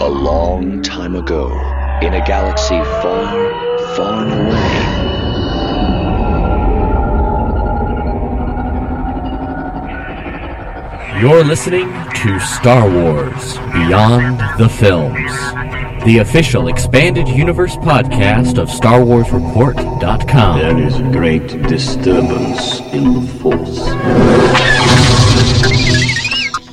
A long time ago, in a galaxy far, far away, You're listening to Star Wars Beyond the Films, the official expanded universe podcast of StarWarsReport.com. There is a great disturbance in the Force.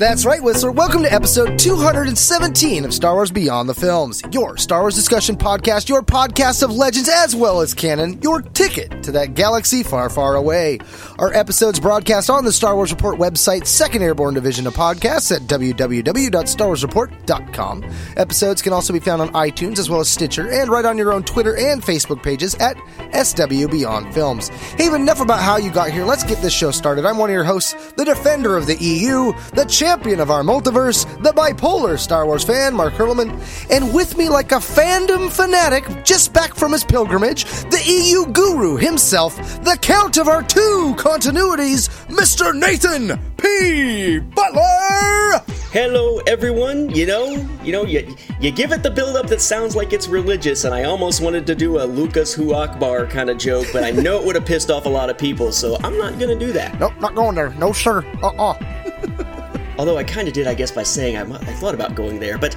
That's right, Whistler. Welcome to episode 217 of Star Wars Beyond the Films, your Star Wars discussion podcast, your podcast of legends as well as canon, your ticket to that galaxy far, far away. Our episodes broadcast on the Star Wars Report website, Second Airborne Division of Podcasts at www.starwarsreport.com. Episodes can also be found on iTunes as well as Stitcher and right on your own Twitter and Facebook pages at SW Beyond Films. Hey, enough about how you got here. Let's get this show started. I'm one of your hosts, the defender of the EU, the champion of our multiverse, the bipolar Star Wars fan, Mark Hurleman, and with me, like a fandom fanatic just back from his pilgrimage, the EU guru himself, the count of our two continuities, Mr. Nathan P. Butler! Hello, everyone. You know, you know, you you give it the build-up that sounds like it's religious, and I almost wanted to do a Lucas Hu Akbar kind of joke, but I know it would have pissed off a lot of people, so I'm not gonna do that. Nope, not going there. No, sir. Uh-uh. Although I kind of did, I guess, by saying I, I thought about going there. But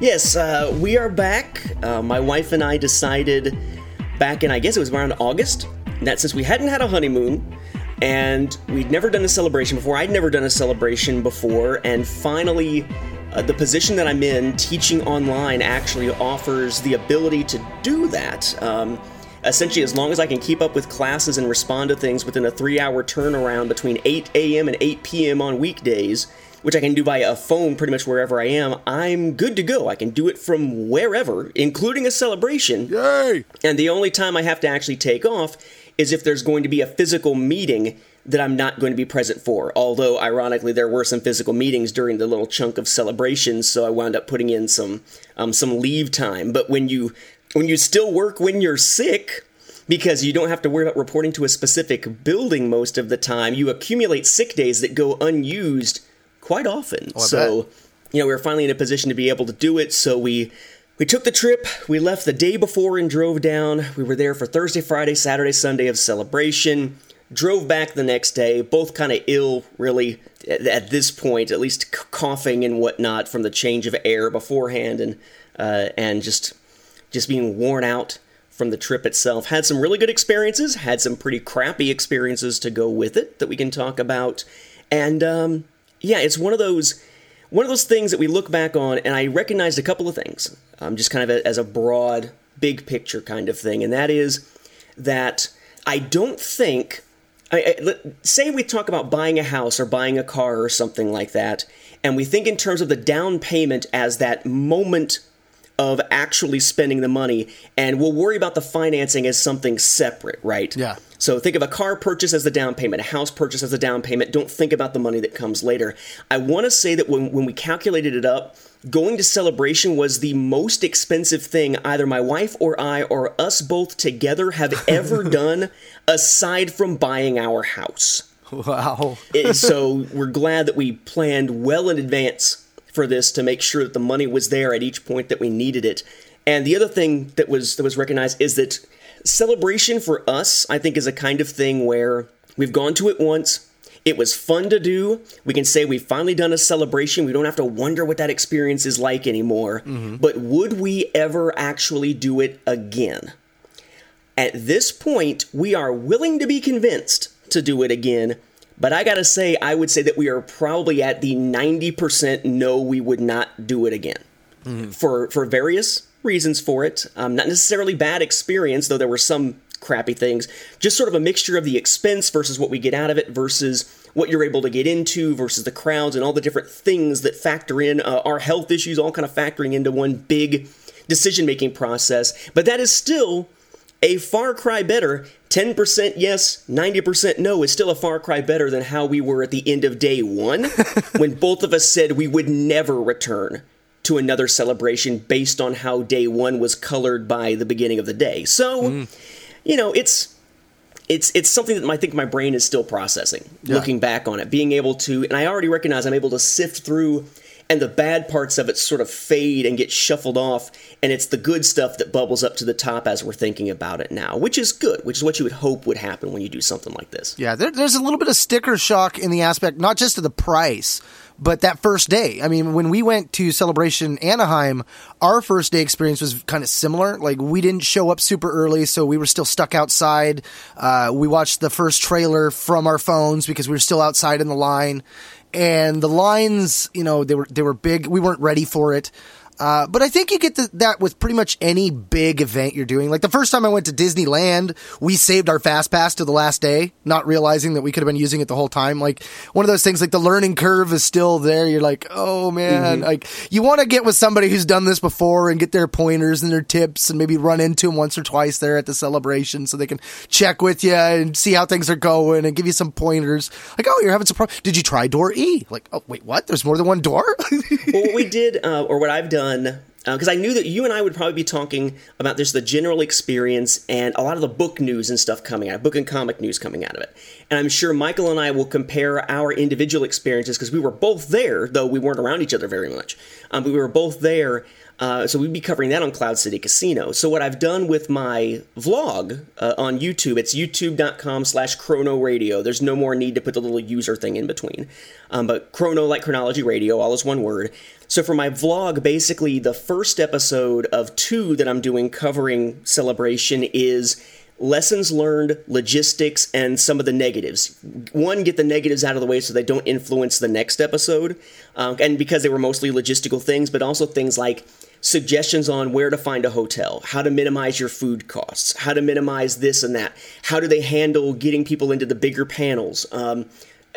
yes, uh, we are back. Uh, my wife and I decided back in, I guess it was around August, that since we hadn't had a honeymoon and we'd never done a celebration before, I'd never done a celebration before, and finally, uh, the position that I'm in, teaching online, actually offers the ability to do that. Um, essentially as long as I can keep up with classes and respond to things within a three hour turnaround between 8 a.m. and 8 p.m. on weekdays, which I can do via a phone pretty much wherever I am, I'm good to go. I can do it from wherever, including a celebration. Yay! And the only time I have to actually take off is if there's going to be a physical meeting that I'm not going to be present for. Although, ironically, there were some physical meetings during the little chunk of celebrations, so I wound up putting in some um, some leave time. But when you when you still work when you're sick, because you don't have to worry about reporting to a specific building most of the time, you accumulate sick days that go unused quite often. Oh, so, bet. you know, we were finally in a position to be able to do it. So we we took the trip. We left the day before and drove down. We were there for Thursday, Friday, Saturday, Sunday of celebration. Drove back the next day, both kind of ill, really, at, at this point, at least c- coughing and whatnot from the change of air beforehand, and uh, and just just being worn out from the trip itself. Had some really good experiences, had some pretty crappy experiences to go with it that we can talk about. And um, yeah, it's one of those one of those things that we look back on, and I recognized a couple of things, um, just kind of a, as a broad, big picture kind of thing, and that is that I don't think. I, I, say we talk about buying a house or buying a car or something like that, and we think in terms of the down payment as that moment of actually spending the money, and we'll worry about the financing as something separate, right? Yeah. So think of a car purchase as the down payment, a house purchase as the down payment. Don't think about the money that comes later. I want to say that when, when we calculated it up, going to celebration was the most expensive thing either my wife or I or us both together have ever done aside from buying our house. Wow. So we're glad that we planned well in advance for this to make sure that the money was there at each point that we needed it. And the other thing that was that was recognized is that celebration for us, I think, is a kind of thing where we've gone to it once. It was fun to do. We can say we've finally done a celebration. We don't have to wonder what that experience is like anymore. Mm-hmm. But would we ever actually do it again? At this point, we are willing to be convinced to do it again, but I gotta say, I would say that we are probably at the 90% no, we would not do it again. For, for various reasons for it. Um, not necessarily bad experience, though there were some crappy things. Just sort of a mixture of the expense versus what we get out of it versus what you're able to get into versus the crowds and all the different things that factor in uh, our health issues, all kind of factoring into one big decision making process. But that is still a far cry better. 10% yes, 90% no is still a far cry better than how we were at the end of day one when both of us said we would never return to another celebration based on how day one was colored by the beginning of the day. So, hmm. you know, it's it's it's something that I think my brain is still processing. Looking back on it, being able to, and I already recognize I'm able to sift through and the bad parts of it sort of fade and get shuffled off, and it's the good stuff that bubbles up to the top as we're thinking about it now, which is good, which is what you would hope would happen when you do something like this. Yeah, there, there's a little bit of sticker shock in the aspect, not just of the price, but that first day. I mean, when we went to Celebration Anaheim, our first day experience was kind of similar. Like, we didn't show up super early, so we were still stuck outside. Uh, we watched the first trailer from our phones because we were still outside in the line. And the lines, you know, they were they were big. We weren't ready for it. Uh, but I think you get the, that with pretty much any big event you're doing. Like the first time I went to Disneyland, we saved our fast pass to the last day, not realizing that we could have been using it the whole time. Like one of those things, like the learning curve is still there. You're like, oh man, like you want to get with somebody who's done this before and get their pointers and their tips and maybe run into them once or twice there at the celebration so they can check with you and see how things are going and give you some pointers. Like, oh, you're having some problem. Did you try door E? Like, oh wait, what? There's more than one door. well, what we did, uh, or what I've done, because I knew that you and I would probably be talking about just the general experience and a lot of the book news and stuff coming out, book and comic news coming out of it. And I'm sure Michael and I will compare our individual experiences because we were both there, though we weren't around each other very much. Um, but we were both there. Uh, so we'd be covering that on Cloud City Casino. So what I've done with my vlog uh, on YouTube, it's youtube.com slash chrono radio. There's no more need to put the little user thing in between. Um, but chrono like chronology radio, all is one word. So for my vlog, basically the first episode of two that I'm doing covering Celebration is lessons learned, logistics, and some of the negatives. One, get the negatives out of the way so they don't influence the next episode, um, and because they were mostly logistical things, but also things like suggestions on where to find a hotel, how to minimize your food costs, how to minimize this and that, how do they handle getting people into the bigger panels. Um,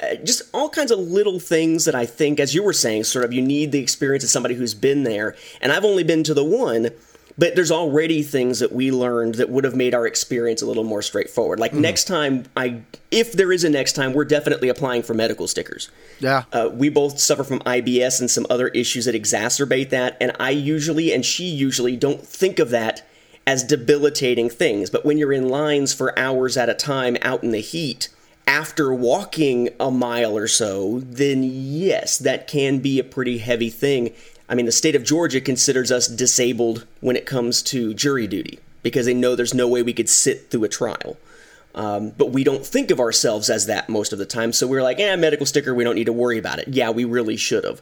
uh, just all kinds of little things that I think, as you were saying, sort of you need the experience of somebody who's been there. And I've only been to the one, but there's already things that we learned that would have made our experience a little more straightforward. Like next time, I if there is a next time, we're definitely applying for medical stickers. yeah. Uh, we both suffer from IBS and some other issues that exacerbate that, and I usually and she usually don't think of that as debilitating things. But when you're in lines for hours at a time out in the heat, after walking a mile or so, then yes, that can be a pretty heavy thing. I mean, the state of Georgia considers us disabled when it comes to jury duty because they know there's no way we could sit through a trial. Um, but we don't think of ourselves as that most of the time. So we're like, eh, medical sticker, we don't need to worry about it. Yeah, we really should have.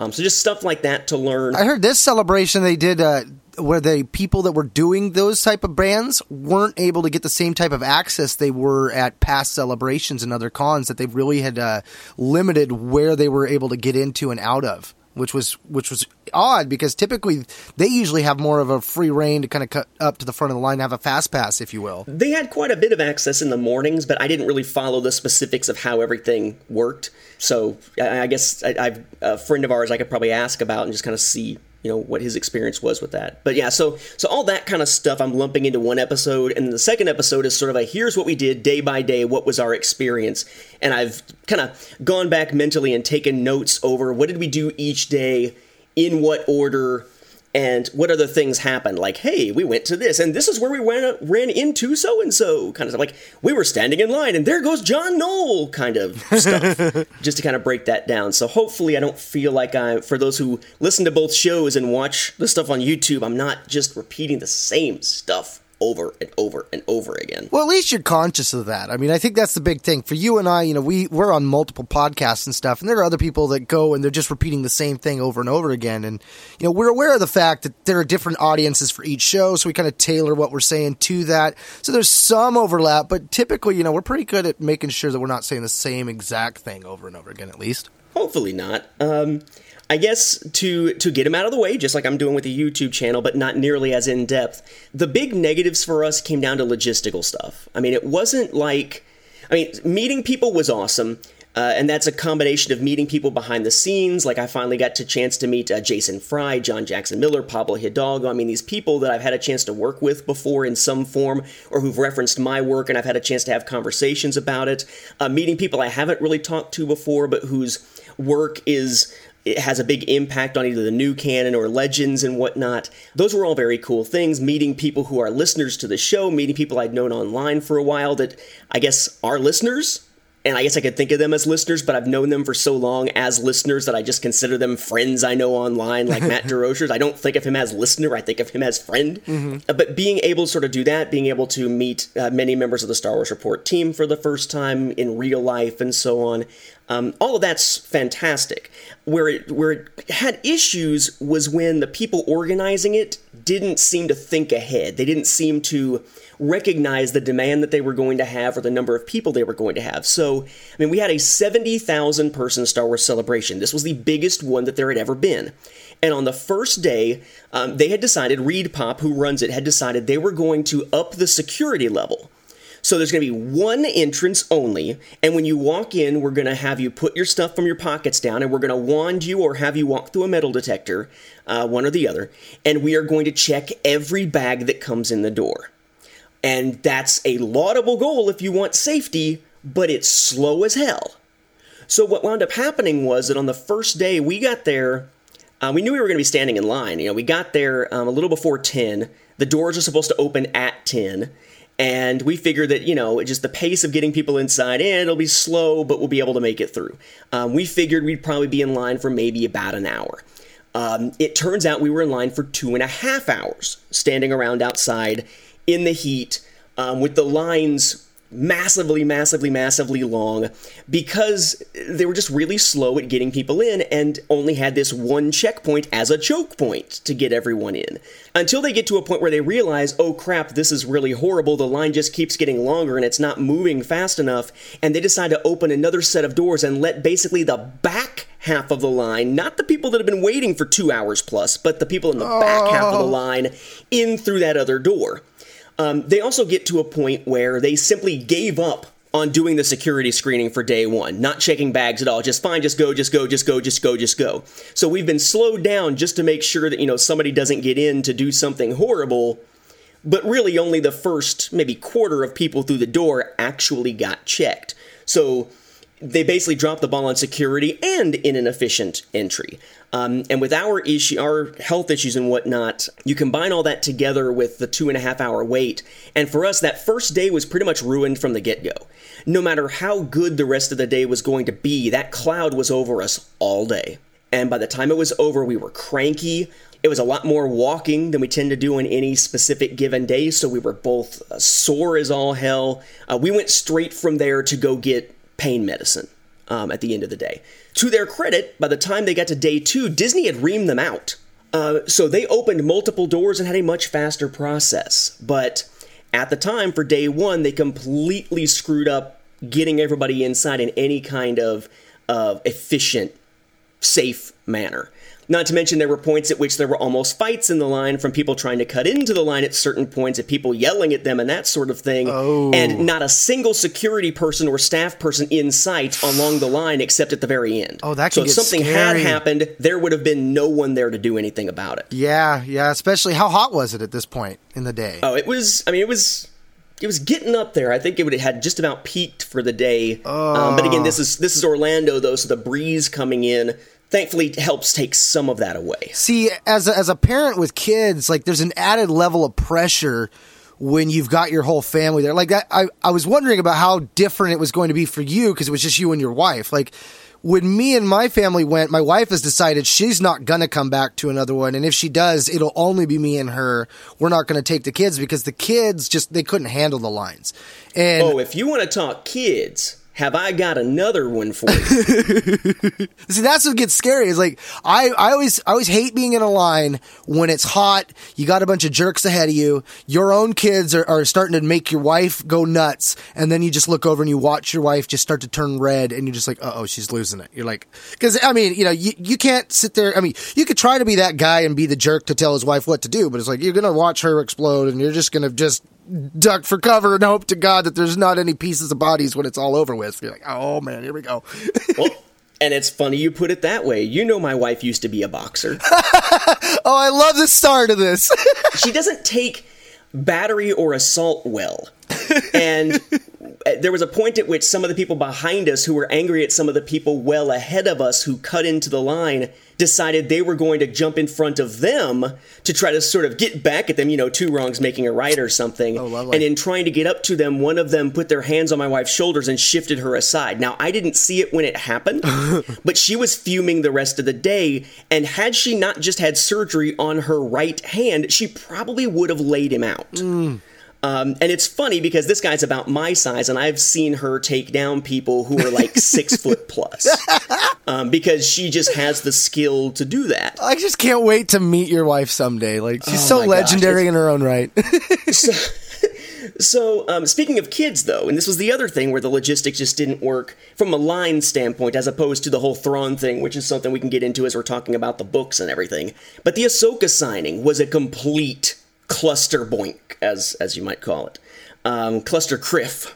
Um, so just stuff like that to learn. I heard this celebration they did uh, where the people that were doing those type of brands weren't able to get the same type of access they were at past celebrations and other cons that they really had uh, limited where they were able to get into and out of. Which was which was odd because typically they usually have more of a free reign to kind of cut up to the front of the line, have a fast pass, if you will. They had quite a bit of access in the mornings, but I didn't really follow the specifics of how everything worked. So I I guess I, I've a friend of ours I could probably ask about and just kind of see you know what his experience was with that. But yeah, so so all that kind of stuff I'm lumping into one episode, and the second episode is sort of a here's what we did day by day, what was our experience, and I've kind of gone back mentally and taken notes over what did we do each day, in what order and what other things happened? Like hey we went to this and this is where we ran, ran into so and so kind of stuff. Like we were standing in line and there goes john knoll kind of stuff just to kind of break that down. So hopefully i don't feel like i for those who listen to both shows and watch the stuff on youtube i'm not just repeating the same stuff over and over and over again Well, at least you're conscious of that. I mean, I think that's the big thing for you and I. You know, we we're on multiple podcasts and stuff, and there are other people that go and they're just repeating the same thing over and over again. And you know, we're aware of the fact that there are different audiences for each show, so we kind of tailor what we're saying to that. So there's some overlap, but typically, you know, we're pretty good at making sure that we're not saying the same exact thing over and over again, at least. Hopefully not. Um, I guess to to get him out of the way, just like I'm doing with the YouTube channel, but not nearly as in depth. The big negatives for us came down to logistical stuff. I mean, it wasn't like, I mean, meeting people was awesome. Uh, and that's a combination of meeting people behind the scenes. Like I finally got to chance to meet uh, Jason Fry, John Jackson Miller, Pablo Hidalgo. I mean, these people that I've had a chance to work with before in some form, or who've referenced my work, and I've had a chance to have conversations about it. Uh, meeting people I haven't really talked to before, but whose work is it has a big impact on either the new canon or legends and whatnot. Those were all very cool things. Meeting people who are listeners to the show, meeting people I'd known online for a while that I guess are listeners and I guess I could think of them as listeners, but I've known them for so long as listeners that I just consider them friends I know online, like Matt DeRochers. I don't think of him as listener; I think of him as friend. Uh, but being able to sort of do that, being able to meet uh, many members of the Star Wars Report team for the first time in real life, and so on, um, all of that's fantastic. Where it where it had issues was when the people organizing it didn't seem to think ahead. They didn't seem to recognize the demand that they were going to have or the number of people they were going to have. So, I mean, we had a 70,000 person Star Wars celebration. This was the biggest one that there had ever been. And on the first day, um, they had decided, ReedPop, who runs it, had decided they were going to up the security level. So there's going to be one entrance only, and when you walk in, we're going to have you put your stuff from your pockets down, and we're going to wand you or have you walk through a metal detector, uh, one or the other, and we are going to check every bag that comes in the door. And that's a laudable goal if you want safety, but it's slow as hell. So what wound up happening was that on the first day we got there, uh, we knew we were going to be standing in line. You know, we got there um, a little before ten. The doors are supposed to open at ten, and we figured that you know just the pace of getting people inside in it'll be slow, but we'll be able to make it through. Um, we figured we'd probably be in line for maybe about an hour. Um, it turns out we were in line for two and a half hours, standing around outside in the heat um, with the lines massively, massively, massively long because they were just really slow at getting people in and only had this one checkpoint as a choke point to get everyone in. Until they get to a point where they realize, oh crap, this is really horrible, the line just keeps getting longer and it's not moving fast enough, and they decide to open another set of doors and let basically the back half of the line, not the people that have been waiting for two hours plus, but the people in the back half of the line in through that other door. Um, they also get to a point where they simply gave up on doing the security screening for day one, not checking bags at all. Just fine, just go, just go, just go, just go, just go. So we've been slowed down just to make sure that, you know, somebody doesn't get in to do something horrible. But really, only the first maybe quarter of people through the door actually got checked. So they basically dropped the ball on security and in an efficient entry. Um, and with our issue, our health issues and whatnot, you combine all that together with the two and a half hour wait. And for us, that first day was pretty much ruined from the get go. No matter how good the rest of the day was going to be, that cloud was over us all day. And by the time it was over, we were cranky. It was a lot more walking than we tend to do on any specific given day, so we were both uh, sore as all hell. Uh, we went straight from there to go get pain medicine um, at the end of the day. To their credit, by the time they got to day two, Disney had reamed them out. Uh, so they opened multiple doors and had a much faster process. But at the time, for day one, they completely screwed up getting everybody inside in any kind of uh, efficient, safe manner. Not to mention, there were points at which there were almost fights in the line from people trying to cut into the line at certain points, and people yelling at them and that sort of thing. Oh. And not a single security person or staff person in sight along the line except at the very end. Oh, that So if something scary. had happened, there would have been no one there to do anything about it. Yeah, yeah. Especially how hot was it at this point in the day? Oh, it was. I mean, it was. It was getting up there. I think it would have had just about peaked for the day. Um, but again, this is this is Orlando though, so the breeze coming in thankfully helps take some of that away. See, as a, as a parent with kids, like there's an added level of pressure when you've got your whole family there. Like that, I I was wondering about how different it was going to be for you because it was just you and your wife. Like when me and my family went, my wife has decided she's not going to come back to another one, and if she does, it'll only be me and her. We're not going to take the kids because the kids just they couldn't handle the lines. And Oh, if you want to talk kids, have I got another one for you? See, that's what gets scary. Is like I, I always, I always hate being in a line when it's hot. You got a bunch of jerks ahead of you. Your own kids are, are starting to make your wife go nuts, and then you just look over and you watch your wife just start to turn red, and you're just like, oh, she's losing it. You're like, because I mean, you know, you, you can't sit there. I mean, you could try to be that guy and be the jerk to tell his wife what to do, but it's like you're gonna watch her explode, and you're just gonna just duck for cover and hope to God that there's not any pieces of bodies when it's all over with. You're like, oh man, here we go. well, and it's funny you put it that way. You know, my wife used to be a boxer. Oh, I love the start of this. she doesn't take battery or assault well. And Uh, there was a point at which some of the people behind us who were angry at some of the people well ahead of us who cut into the line decided they were going to jump in front of them to try to sort of get back at them, you know, two wrongs making a right or something. Oh, lovely. And in trying to get up to them, one of them put their hands on my wife's shoulders and shifted her aside. Now, I didn't see it when it happened, but she was fuming the rest of the day. And had she not just had surgery on her right hand, she probably would have laid him out. Mm. Um, and it's funny because this guy's about my size, and I've seen her take down people who are like six foot plus um, because she just has the skill to do that. I just can't wait to meet your wife someday. Like she's Oh so my gosh, legendary in her own right. So, um, speaking of kids, though, and this was the other thing where the logistics just didn't work from a line standpoint, as opposed to the whole Thrawn thing, which is something we can get into as we're talking about the books and everything. But the Ahsoka signing was a complete cluster boink, as as you might call it, um, cluster kriff,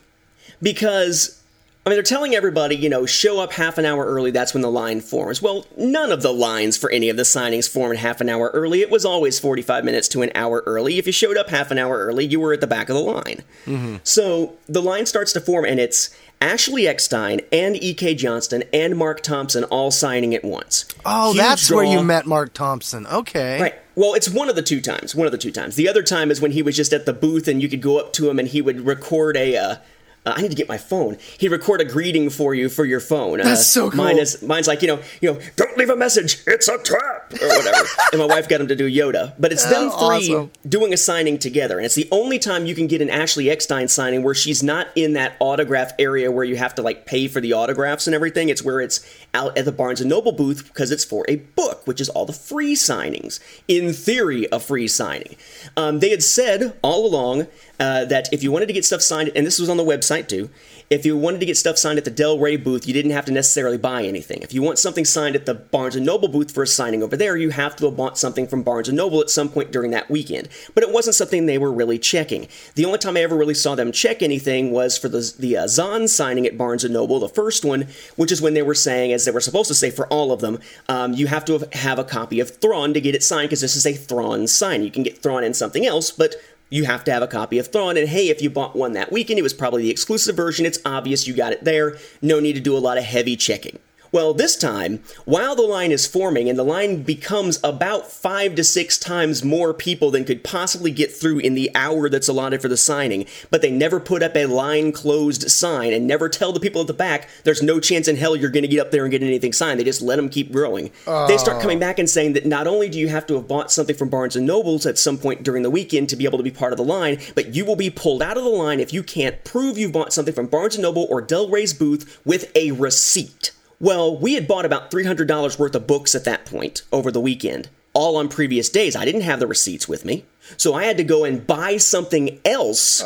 because I mean, they're telling everybody, you know, show up half an hour early, that's when the line forms. Well, none of the lines for any of the signings formed half an hour early. It was always 45 minutes to an hour early. If you showed up half an hour early, you were at the back of the line. So the line starts to form, and it's Ashley Eckstein and E.K. Johnston and Mark Thompson all signing at once. Oh, Huge that's where you met Mark Thompson. Okay. Right. Well, it's one of the two times. One of the two times. The other time is when he was just at the booth and you could go up to him and he would record a. Uh, uh, I need to get my phone. He'd record a greeting for you for your phone. Uh, That's so cool. Mine is mine's like you know you know don't leave a message. It's a trap or whatever. and my wife got him to do Yoda. But it's them three awesome. doing a signing together, and it's the only time you can get an Ashley Eckstein signing where she's not in that autograph area where you have to like pay for the autographs and everything. It's where it's out at the Barnes and Noble booth because it's for a book, which is all the free signings. In theory, a free signing. Um, they had said all along uh, that if you wanted to get stuff signed, and this was on the website too. If you wanted to get stuff signed at the Del Rey booth, you didn't have to necessarily buy anything. If you want something signed at the Barnes Noble booth for a signing over there, you have to have bought something from Barnes Noble at some point during that weekend. But it wasn't something they were really checking. The only time I ever really saw them check anything was for the the uh, Zahn signing at Barnes Noble, the first one, which is when they were saying, as they were supposed to say for all of them, um, you have to have, have a copy of Thrawn to get it signed because this is a Thrawn sign. You can get Thrawn in something else, but you have to have a copy of Thrawn. And hey, if you bought one that weekend, it was probably the exclusive version. It's obvious you got it there. No need to do a lot of heavy checking. Well, this time, while the line is forming and the line becomes about five to six times more people than could possibly get through in the hour that's allotted for the signing, but they never put up a line closed sign and never tell the people at the back there's no chance in hell you're going to get up there and get anything signed. They just let them keep growing. They start coming oh. back and saying that not only do you have to have bought something from Barnes and Nobles at some point during the weekend to be able to be part of the line, but you will be pulled out of the line if you can't prove you've bought something from Barnes and Noble or Del Rey's booth with a receipt. Well, we had bought about $300 worth of books at that point over the weekend, all on previous days. I didn't have the receipts with me. So I had to go and buy something else,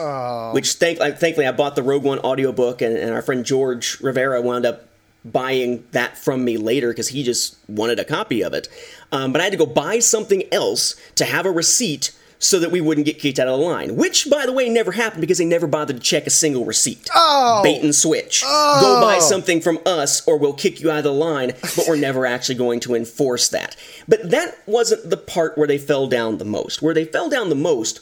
which thank, like, thankfully I bought the Rogue One audiobook, and, and our friend George Rivera wound up buying that from me later because he just wanted a copy of it. Um, but I had to go buy something else to have a receipt so that we wouldn't get kicked out of the line. Which, by the way, never happened because they never bothered to check a single receipt. Oh. Bait and switch. Oh. Go buy oh. something from us or we'll kick you out of the line, but we're never actually going to enforce that. But that wasn't the part where they fell down the most. Where they fell down the most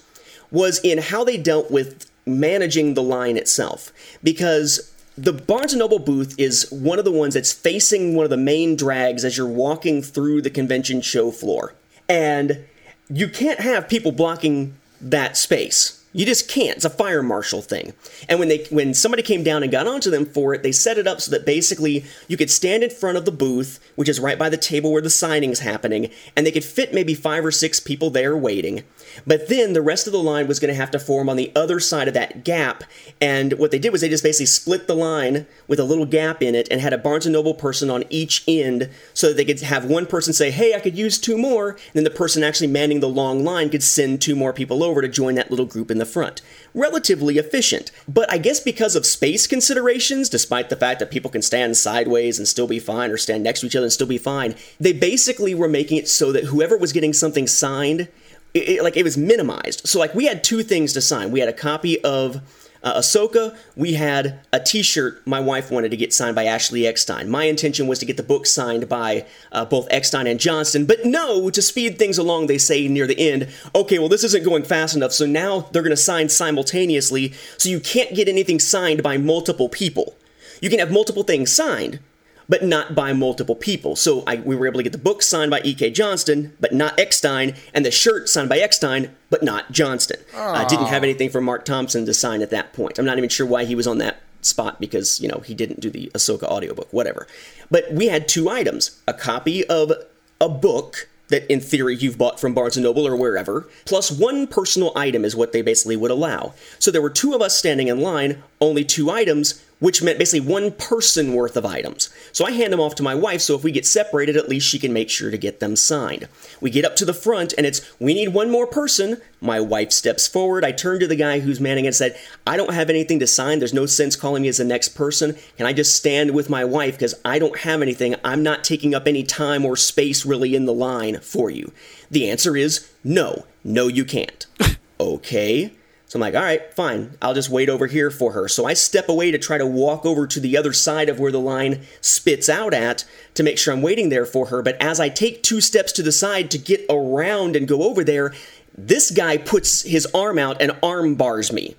was in how they dealt with managing the line itself. Because the Barnes and Noble booth is one of the ones that's facing one of the main drags as you're walking through the convention show floor. And you can't have people blocking that space. You just can't. It's a fire marshal thing. And when they when somebody came down and got onto them for it, they set it up so that basically you could stand in front of the booth, which is right by the table where the signing's happening, and they could fit maybe five or six people there waiting. But then the rest of the line was going to have to form on the other side of that gap. And what they did was they just basically split the line with a little gap in it and had a Barnes and Noble person on each end so that they could have one person say, "Hey, I could use two more," and then the person actually manning the long line could send two more people over to join that little group in the front. Relatively efficient. But I guess because of space considerations, despite the fact that people can stand sideways and still be fine or stand next to each other and still be fine, they basically were making it so that whoever was getting something signed it, it- like it was minimized. So like we had two things to sign. We had a copy of Uh, Ahsoka, we had a T-shirt my wife wanted to get signed by Ashley Eckstein. My intention was to get the book signed by uh, both Eckstein and Johnston, but no, to speed things along, they say near the end, okay, well this isn't going fast enough, so now they're going to sign simultaneously, so you can't get anything signed by multiple people. You can have multiple things signed, but not by multiple people. So I, we were able to get the book signed by E.K. Johnston, but not Eckstein, and the shirt signed by Eckstein, but not Johnston. I didn't have ah. anything for Mark Thompson to sign at that point. I'm not even sure why he was on that spot because, you know, he didn't do the Ahsoka audiobook, whatever. But we had two items a copy of a book that in theory you've bought from Barnes & Noble or wherever, plus one personal item is what they basically would allow. So there were two of us standing in line, only two items, which meant basically one person worth of items. So I hand them off to my wife, so if we get separated, at least she can make sure to get them signed. We get up to the front, and it's, we need one more person. My wife steps forward. I turn to the guy who's manning it and said, I don't have anything to sign. There's no sense calling me as the next person. Can I just stand with my wife? Because I don't have anything. I'm not taking up any time or space really in the line for you. The answer is no. No, you can't. okay. So I'm like, all right, fine. I'll just wait over here for her. So I step away to try to walk over to the other side of where the line spits out at to make sure I'm waiting there for her. But as I take two steps to the side to get around and go over there, this guy puts his arm out and arm bars me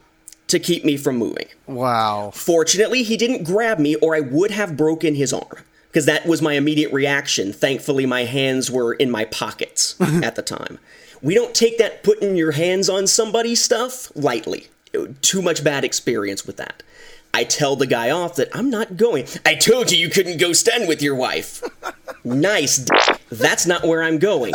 to keep me from moving. Wow. Fortunately, he didn't grab me, or I would have broken his arm. Because that was my immediate reaction. Thankfully, my hands were in my pockets at the time. We don't take that putting your hands on somebody stuff lightly. Too much bad experience with that. I tell the guy off that I'm not going. I told you you couldn't go stand with your wife. nice. D- That's not where I'm going.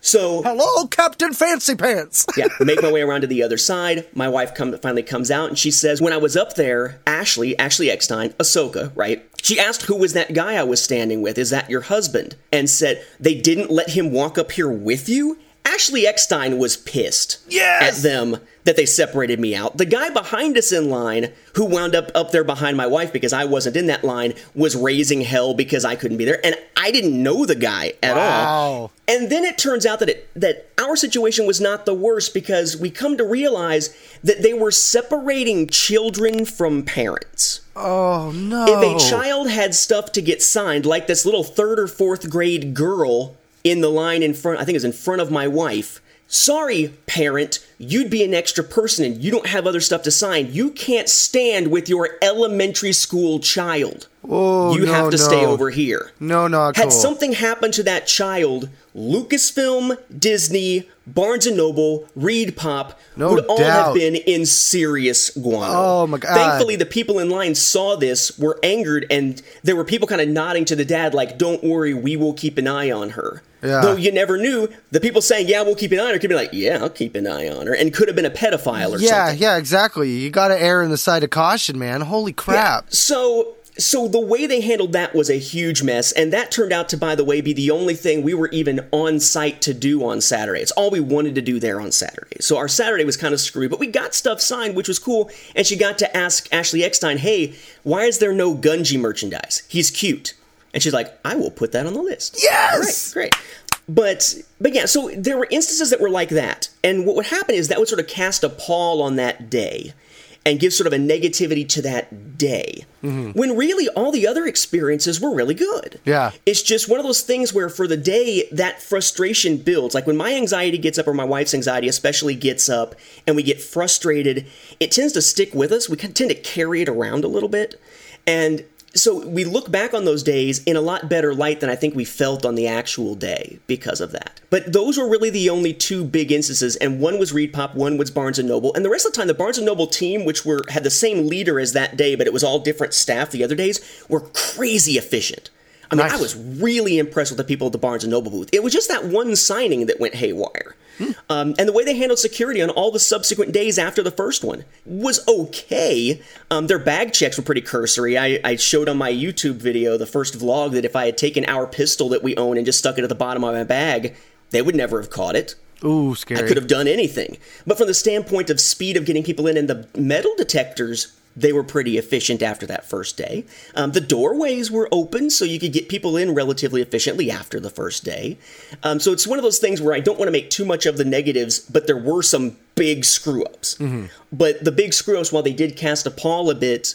So Hello, Captain Fancy Pants. yeah, make my way around to the other side. My wife come, finally comes out and she says, When I was up there, Ashley, Ashley Eckstein, Ahsoka, right? She asked who was that guy I was standing with? Is that your husband? And said, They didn't let him walk up here with you? Ashley Eckstein was pissed Yes! at them that they separated me out. The guy behind us in line, who wound up up there behind my wife because I wasn't in that line, was raising hell because I couldn't be there, and I didn't know the guy at all. And then it turns out that it, that our situation was not the worst because we come to realize that they were separating children from parents. Oh no. If a child had stuff to get signed, like this little third or fourth grade girl in the line in front, I think it was in front of my wife. Sorry, parent, you'd be an extra person and you don't have other stuff to sign. You can't stand with your elementary school child. Oh, you no, have to stay over here. No, not Had cool. something happened to that child, Lucasfilm, Disney, Barnes and Noble, ReedPop No would all have been in serious guano. Oh, my God. Thankfully, the people in line saw this, were angered, and there were people kind of nodding to the dad, like, "Don't worry, we will keep an eye on her." Yeah. Though you never knew, the people saying, "Yeah, we'll keep an eye on her," could be like, "Yeah, I'll keep an eye on her," and could have been a pedophile or yeah, something. yeah, yeah, exactly. You got to err on the side of caution, man. Holy crap. So so the way they handled that was a huge mess, and that turned out to, by the way, be the only thing we were even on site to do on Saturday. It's all we wanted to do there on Saturday. So our Saturday was kind of screwed, but we got stuff signed, which was cool. And she got to ask Ashley Eckstein, "Hey, why is there no Gunji merchandise? He's cute." And she's like, "I will put that on the list." Yes! Right, great. But but yeah, so there were instances that were like that, and what would happen is that would sort of cast a pall on that day, and give sort of a negativity to that day. Mm-hmm. When really all the other experiences were really good. Yeah. It's just one of those things where for the day that frustration builds. Like when my anxiety gets up or my wife's anxiety especially gets up and we get frustrated, it tends to stick with us. We tend to carry it around a little bit. And so we look back on those days in a lot better light than I think we felt on the actual day because of that. But those were really the only two big instances, and one was ReedPop, one was Barnes and Noble, and the rest of the time the Barnes and Noble team, which were had the same leader as that day, but it was all different staff the other days, were crazy efficient. I mean, Nice. I was really impressed with the people at the Barnes and Noble booth. It was just that one signing that went haywire. Um, and the way they handled security on all the subsequent days after the first one was okay. Um, their bag checks were pretty cursory. I, I showed on my YouTube video, the first vlog, that if I had taken our pistol that we own and just stuck it at the bottom of my bag, they would never have caught it. Ooh, scary. I could have done anything. But from the standpoint of speed of getting people in and the metal detectors, they were pretty efficient after that first day. Um, the doorways were open, so you could get people in relatively efficiently after the first day. Um, so it's one of those things where I don't want to make too much of the negatives, but there were some big screw ups. But the big screw ups, while they did cast a pall a bit,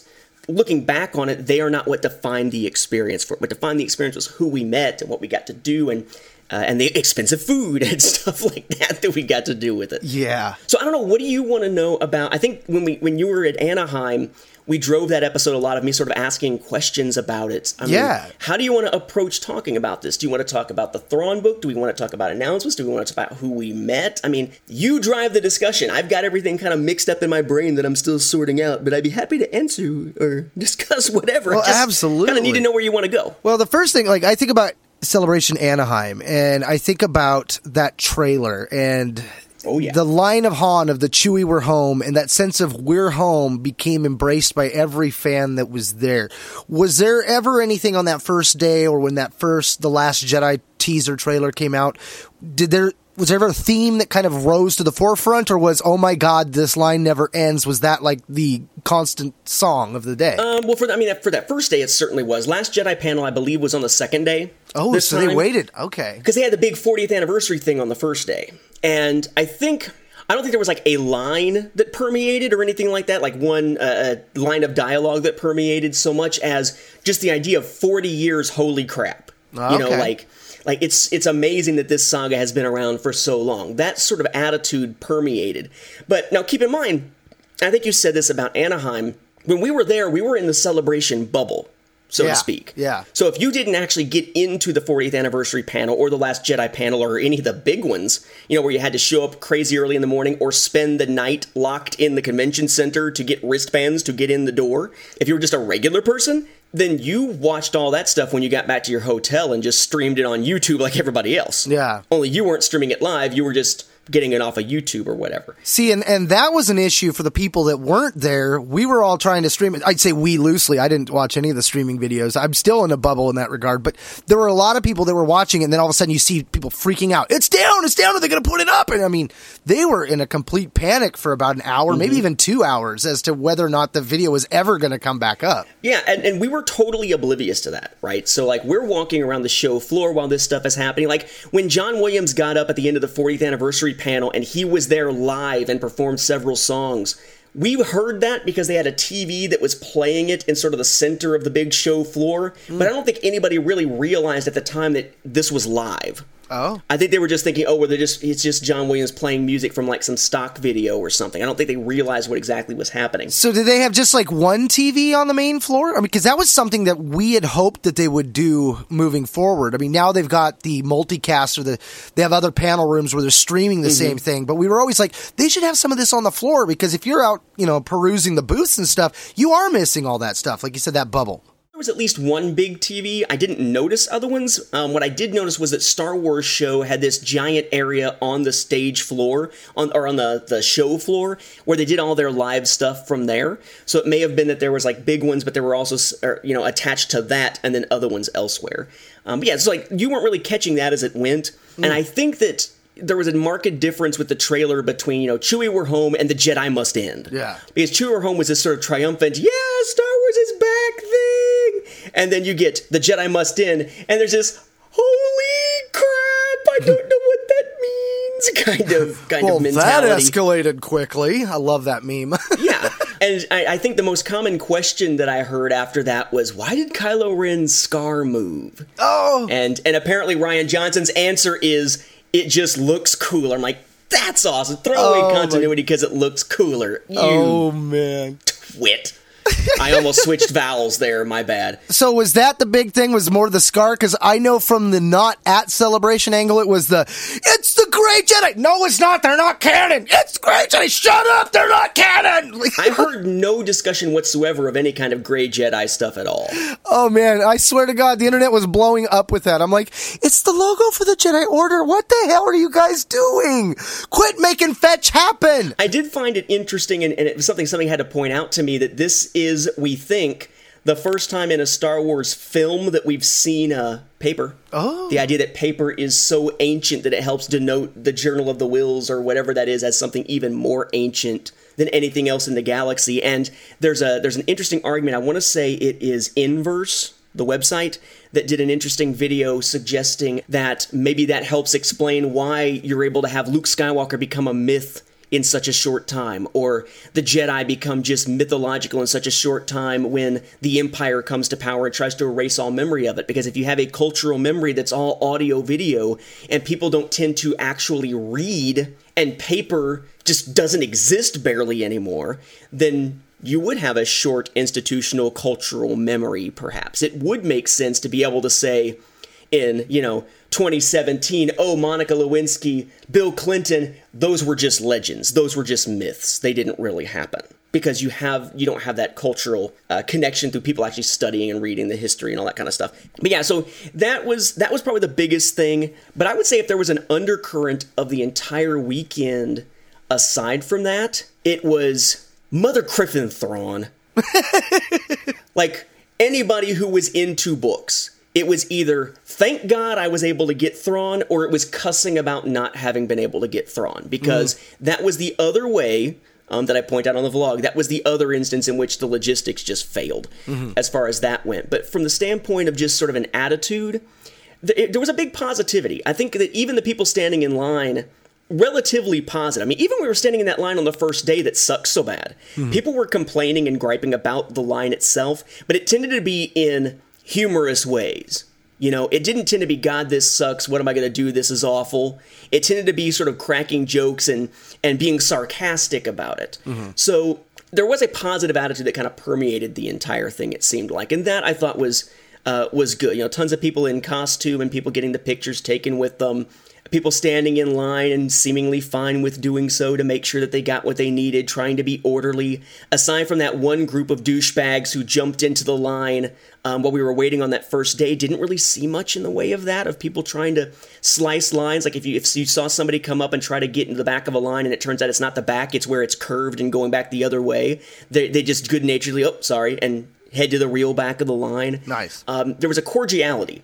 looking back on it, they are not what defined the experience. For what defined the experience was who we met and what we got to do and. Uh, and the expensive food and stuff like that that we got to do with it. Yeah. So I don't know. What do you want to know about? I think when we when you were at Anaheim, we drove that episode a lot of me sort of asking questions about it. I mean, Yeah. How do you want to approach talking about this? Do you want to talk about the Thrawn book? Do we want to talk about announcements? Do we want to talk about who we met? I mean, you drive the discussion. I've got everything kind of mixed up in my brain that I'm still sorting out, but I'd be happy to answer or discuss whatever. Well, absolutely. Kind of need to know where you want to go. Well, the first thing, like, I think about Celebration Anaheim, and I think about that trailer and. Oh, yeah. The line of Han of the Chewie we're home and that sense of we're home became embraced by every fan that was there. Was there ever anything on that first day or when that first The Last Jedi teaser trailer came out? Did there was there ever a theme that kind of rose to the forefront or was oh my god this line never ends was that like the constant song of the day? Um, well, for the, I mean, for that first day, it certainly was. Last Jedi panel, I believe, was on the second day. oh, so they waited. Okay. because they had the big 40th anniversary thing on the first day and i think i don't think there was like a line that permeated or anything like that like one uh, uh, line of dialogue that permeated so much as just the idea of 40 years holy crap you know like like it's it's amazing that this saga has been around for so long. That sort of attitude permeated. But now keep in mind i think you said this about anaheim. When we were there we were in the celebration bubble so Yeah, to speak. yeah. so if you didn't actually get into the 40th anniversary panel or the Last Jedi panel or any of the big ones, you know, where you had to show up crazy early in the morning or spend the night locked in the convention center to get wristbands to get in the door, if you were just a regular person, then you watched all that stuff when you got back to your hotel and just streamed it on YouTube like everybody else. Yeah. Only you weren't streaming it live, you were just getting it off of YouTube or whatever. See, and, and that was an issue for the people that weren't there. We were all trying to stream it. I'd say we loosely. I didn't watch any of the streaming videos. I'm still in a bubble in that regard. But there were a lot of people that were watching it, and then all of a sudden you see people freaking out. It's down! It's down! Are they going to put it up? And I mean, they were in a complete panic for about an hour, maybe mm-hmm. even two hours, as to whether or not the video was ever going to come back up. Yeah, and, and we were totally oblivious to that, right? So, like, we're walking around the show floor while this stuff is happening. Like, when John Williams got up at the end of the 40th anniversary panel and he was there live and performed several songs, we heard that because they had a TV that was playing it in sort of the center of the big show floor. But I don't think anybody really realized at the time that this was live. Oh. I think they were just thinking, oh, well, they're just it's just John Williams playing music from like some stock video or something. I don't think they realized what exactly was happening. So did they have just like one TV on the main floor? I mean, because that was something that we had hoped that they would do moving forward. I mean, now they've got the multicast or the they have other panel rooms where they're streaming the same mm-hmm. thing. But we were always like, they should have some of this on the floor because if you're out, you know, perusing the booths and stuff, you are missing all that stuff. Like you said, that bubble. There was at least one big TV. I didn't notice other ones. Um, what I did notice was that Star Wars show had this giant area on the stage floor, on or on the the show floor, where they did all their live stuff from there. So it may have been that there was like big ones, but there were also or, you know attached to that, and then other ones elsewhere. Um, but yeah, it's like you weren't really catching that as it went, and I think that. There was a marked difference with the trailer between, you know, Chewie We're Home and The Jedi Must End. Yeah. Because Chewie We're Home was this sort of triumphant, yeah, Star Wars is back thing. And then you get The Jedi Must End, and there's this, holy crap, I don't know what that means kind of kind Well, of that escalated quickly. I love that meme. yeah. And I, I think the most common question that I heard after that was, why did Kylo Ren's scar move? oh, And and apparently Rian Johnson's answer is it just looks cooler. I'm like, that's awesome. Throw away Oh, continuity because it looks cooler. You oh man. twit. I almost switched vowels there. My bad. So was that the big thing? Was more the scar? Because I know from the not at celebration angle, it was the it's the Gray Jedi. No, it's not. They're not canon. It's Gray Jedi. Shut up. They're not canon. I heard no discussion whatsoever of any kind of gray Jedi stuff at all. oh man, I swear to God, the internet was blowing up with that. I'm like, it's the logo for the Jedi Order. What the hell are you guys doing? Quit making fetch happen. I did find it interesting, and, and it was something something had to point out to me that this is, we think, the first time in a Star Wars film that we've seen uh, paper. Oh. The idea that paper is so ancient that it helps denote the Journal of the Whills or whatever that is as something even more ancient than anything else in the galaxy. And there's a there's an interesting argument. I want to say it is Inverse, the website, that did an interesting video suggesting that maybe that helps explain why you're able to have Luke Skywalker become a myth in such a short time, or the Jedi become just mythological in such a short time when the Empire comes to power and tries to erase all memory of it. Because if you have a cultural memory that's all audio video and people don't tend to actually read and paper just doesn't exist barely anymore, then you would have a short institutional cultural memory, perhaps. It would make sense to be able to say, in, you know, 2017, oh, Monica Lewinsky, Bill Clinton, those were just legends. Those were just myths. They didn't really happen because you have you don't have that cultural uh, connection through people actually studying and reading the history and all that kind of stuff. But yeah, so that was that was probably the biggest thing. But I would say if there was an undercurrent of the entire weekend aside from that, it was Mother Criffin like anybody who was into books it was either thank God I was able to get Thrawn, or it was cussing about not having been able to get Thrawn because mm. that was the other way. Um, that I point out on the vlog. That was the other instance in which the logistics just failed mm-hmm. as far as that went. But from the standpoint of just sort of an attitude, th- it, there was a big positivity. I think that even the people standing in line relatively positive. I mean, even we were standing in that line on the first day that sucked so bad. Mm-hmm. People were complaining and griping about the line itself, but it tended to be in humorous ways. You know, it didn't tend to be God, this sucks. What am I going to do? This is awful. It tended to be sort of cracking jokes and and being sarcastic about it. Mm-hmm. So there was a positive attitude that kind of permeated the entire thing. It seemed like, and that I thought was uh, was good. You know, tons of people in costume and people getting the pictures taken with them people standing in line and seemingly fine with doing so to make sure that they got what they needed, trying to be orderly. Aside from that one group of douchebags who jumped into the line um, while we were waiting on that first day, didn't really see much in the way of that, of people trying to slice lines. Like if you, if you saw somebody come up and try to get into the back of a line and it turns out it's not the back, it's where it's curved and going back the other way, they, they just good naturedly, oh, sorry, and head to the real back of the line. Nice. Um, there was a cordiality,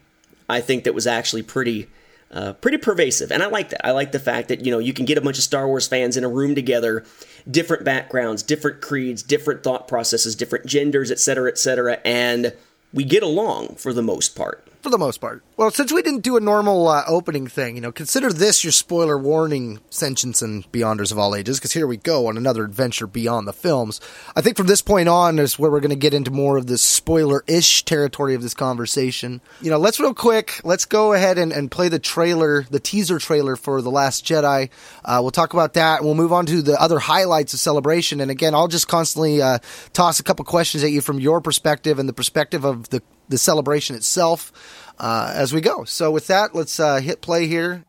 I think, that was actually pretty uh, pretty pervasive. And I like that. I like the fact that, you know, you can get a bunch of Star Wars fans in a room together, different backgrounds, different creeds, different thought processes, different genders, et cetera, et cetera, and we get along for the most part for the most part. Well, since we didn't do a normal uh, opening thing, you know, consider this your spoiler warning, sentients and beyonders of all ages, because here we go on another adventure beyond the films. I think from this point on is where we're going to get into more of the spoiler-ish territory of this conversation. You know, let's real quick, let's go ahead and, and play the trailer, the teaser trailer for The Last Jedi. Uh, we'll talk about that, and we'll move on to the other highlights of Celebration. And again, I'll just constantly uh, toss a couple questions at you from your perspective and the perspective of the the celebration itself uh, as we go. So, with that, let's uh, hit play here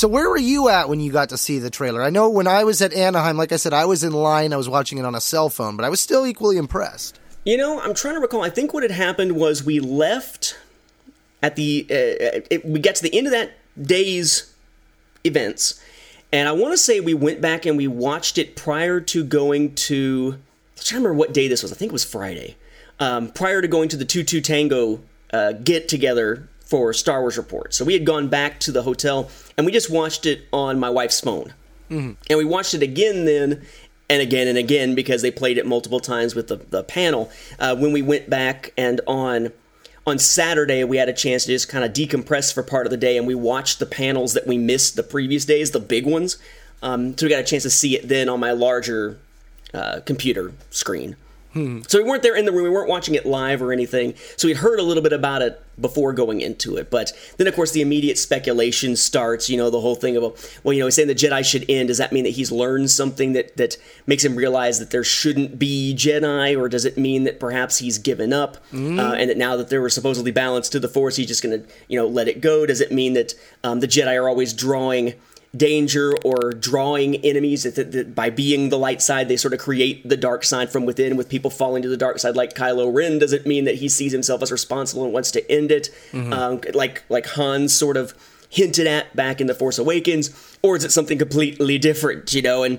So where were you at when you got to see the trailer? I know when I was at Anaheim, like I said, I was in line. I was watching it on a cell phone, but I was still equally impressed. You know, I'm trying to recall. I think what had happened was we left at the uh, it, we got to the end of that day's events, and I want to say we went back and we watched it prior to going to. Trying to remember what day this was. I think it was Friday. Um, prior to going to the Two Two Tango uh, get together for Star Wars Report. So we had gone back to the hotel and we just watched it on my wife's phone. And we watched it again then and again and again because they played it multiple times with the, the panel. Uh, when we went back and on on Saturday we had a chance to just kind of decompress for part of the day and we watched the panels that we missed the previous days, the big ones. Um, so we got a chance to see it then on my larger uh, computer screen. So we weren't there in the room. We weren't watching it live or anything. So we'd heard a little bit about it before going into it. But then, of course, the immediate speculation starts. You know, the whole thing of, well, you know, he's saying the Jedi should end. Does that mean that he's learned something that that makes him realize that there shouldn't be Jedi, or does it mean that perhaps he's given up uh, and that now that there were supposedly balance to the Force, he's just going to, you know, let it go? Does it mean that um, the Jedi are always drawing? Danger or drawing enemies that, that, that by being the light side they sort of create the dark side from within. With people falling to the dark side like Kylo Ren does it mean that he sees himself as responsible and wants to end it? Um, like like Han sort of hinted at back in the Force Awakens or is it something completely different you know? And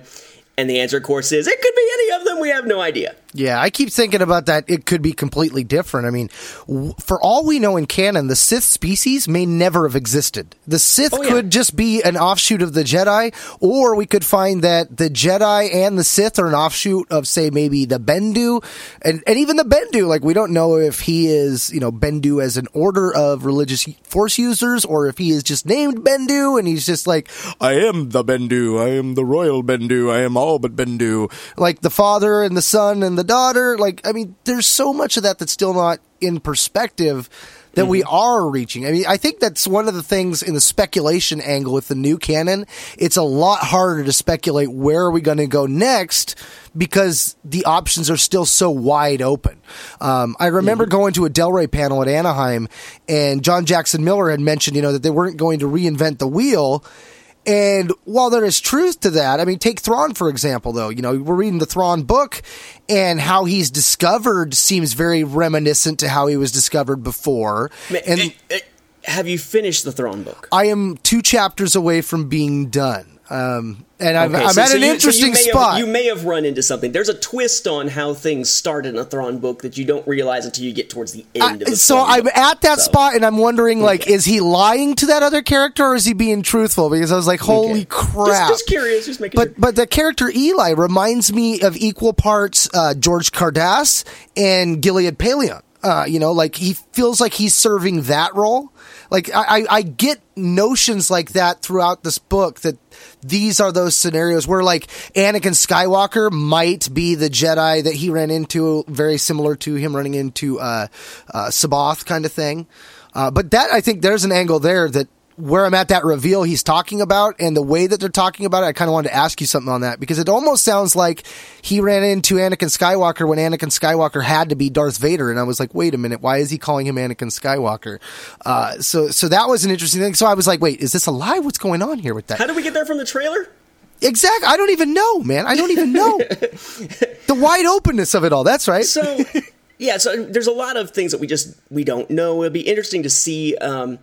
and the answer of course is it could be any of them. We have no idea Yeah, I keep thinking about that. It could be completely different. I mean, w- for all we know in canon, the Sith species may never have existed. The Sith Oh, yeah. could just be an offshoot of the Jedi, or we could find that the Jedi and the Sith are an offshoot of, say, maybe the Bendu, and, and even the Bendu. Like, we don't know if he is, you know, Bendu as an order of religious force users, or if he is just named Bendu, and he's just like, I am the Bendu, I am the royal Bendu, I am all but Bendu. Like the father and the son and the daughter. Like, I mean, there's so much of that that's still not in perspective that we are reaching. I mean, I think that's one of the things in the speculation angle with the new canon. It's a lot harder to speculate where are we going to go next because the options are still so wide open. Um, I remember going to a Del Rey panel at Anaheim and John Jackson Miller had mentioned, you know, that they weren't going to reinvent the wheel. And while there is truth to that, I mean, take Thrawn, for example, though. You know, we're reading the Thrawn book, and how he's discovered seems very reminiscent to how he was discovered before. And Eh, eh, have you finished the Thrawn book I am two chapters away from being done. Um, and I'm, Okay, I'm so- at so an you- so you interesting may have- spot. you may have run into something. There's a twist on how things start in a Thrawn book that you don't realize until you get towards the end of I- so I'm book. at that spot, and I'm wondering, like, is he lying to that other character, or is he being truthful? Because I was like, holy Okay. crap! Just, just curious, just making But sure. but the character Eli reminds me of equal parts uh, Jorj Car'das and Gilad Pellaeon. Uh, you know, like he feels like he's serving that role. Like I, I, I get notions like that throughout this book that these are those scenarios where like Anakin Skywalker might be the Jedi that he ran into, very similar to him running into uh, uh, C'baoth kind of thing. Uh, but that I think there's an angle there that where I'm at that reveal he's talking about and the way that they're talking about it, I kind of wanted to ask you something on that because it almost sounds like he ran into Anakin Skywalker when Anakin Skywalker had to be Darth Vader, and I was like, wait a minute, why is he calling him Anakin Skywalker? Uh, so, so that was an interesting thing. So I was like, wait, is this a lie? What's going on here with that? How did we get there from the trailer? exactly. I don't even know, man. I don't even know the wide openness of it all. That's right. So, yeah, so there's a lot of things that we just we don't know. It'll be interesting to see. Um,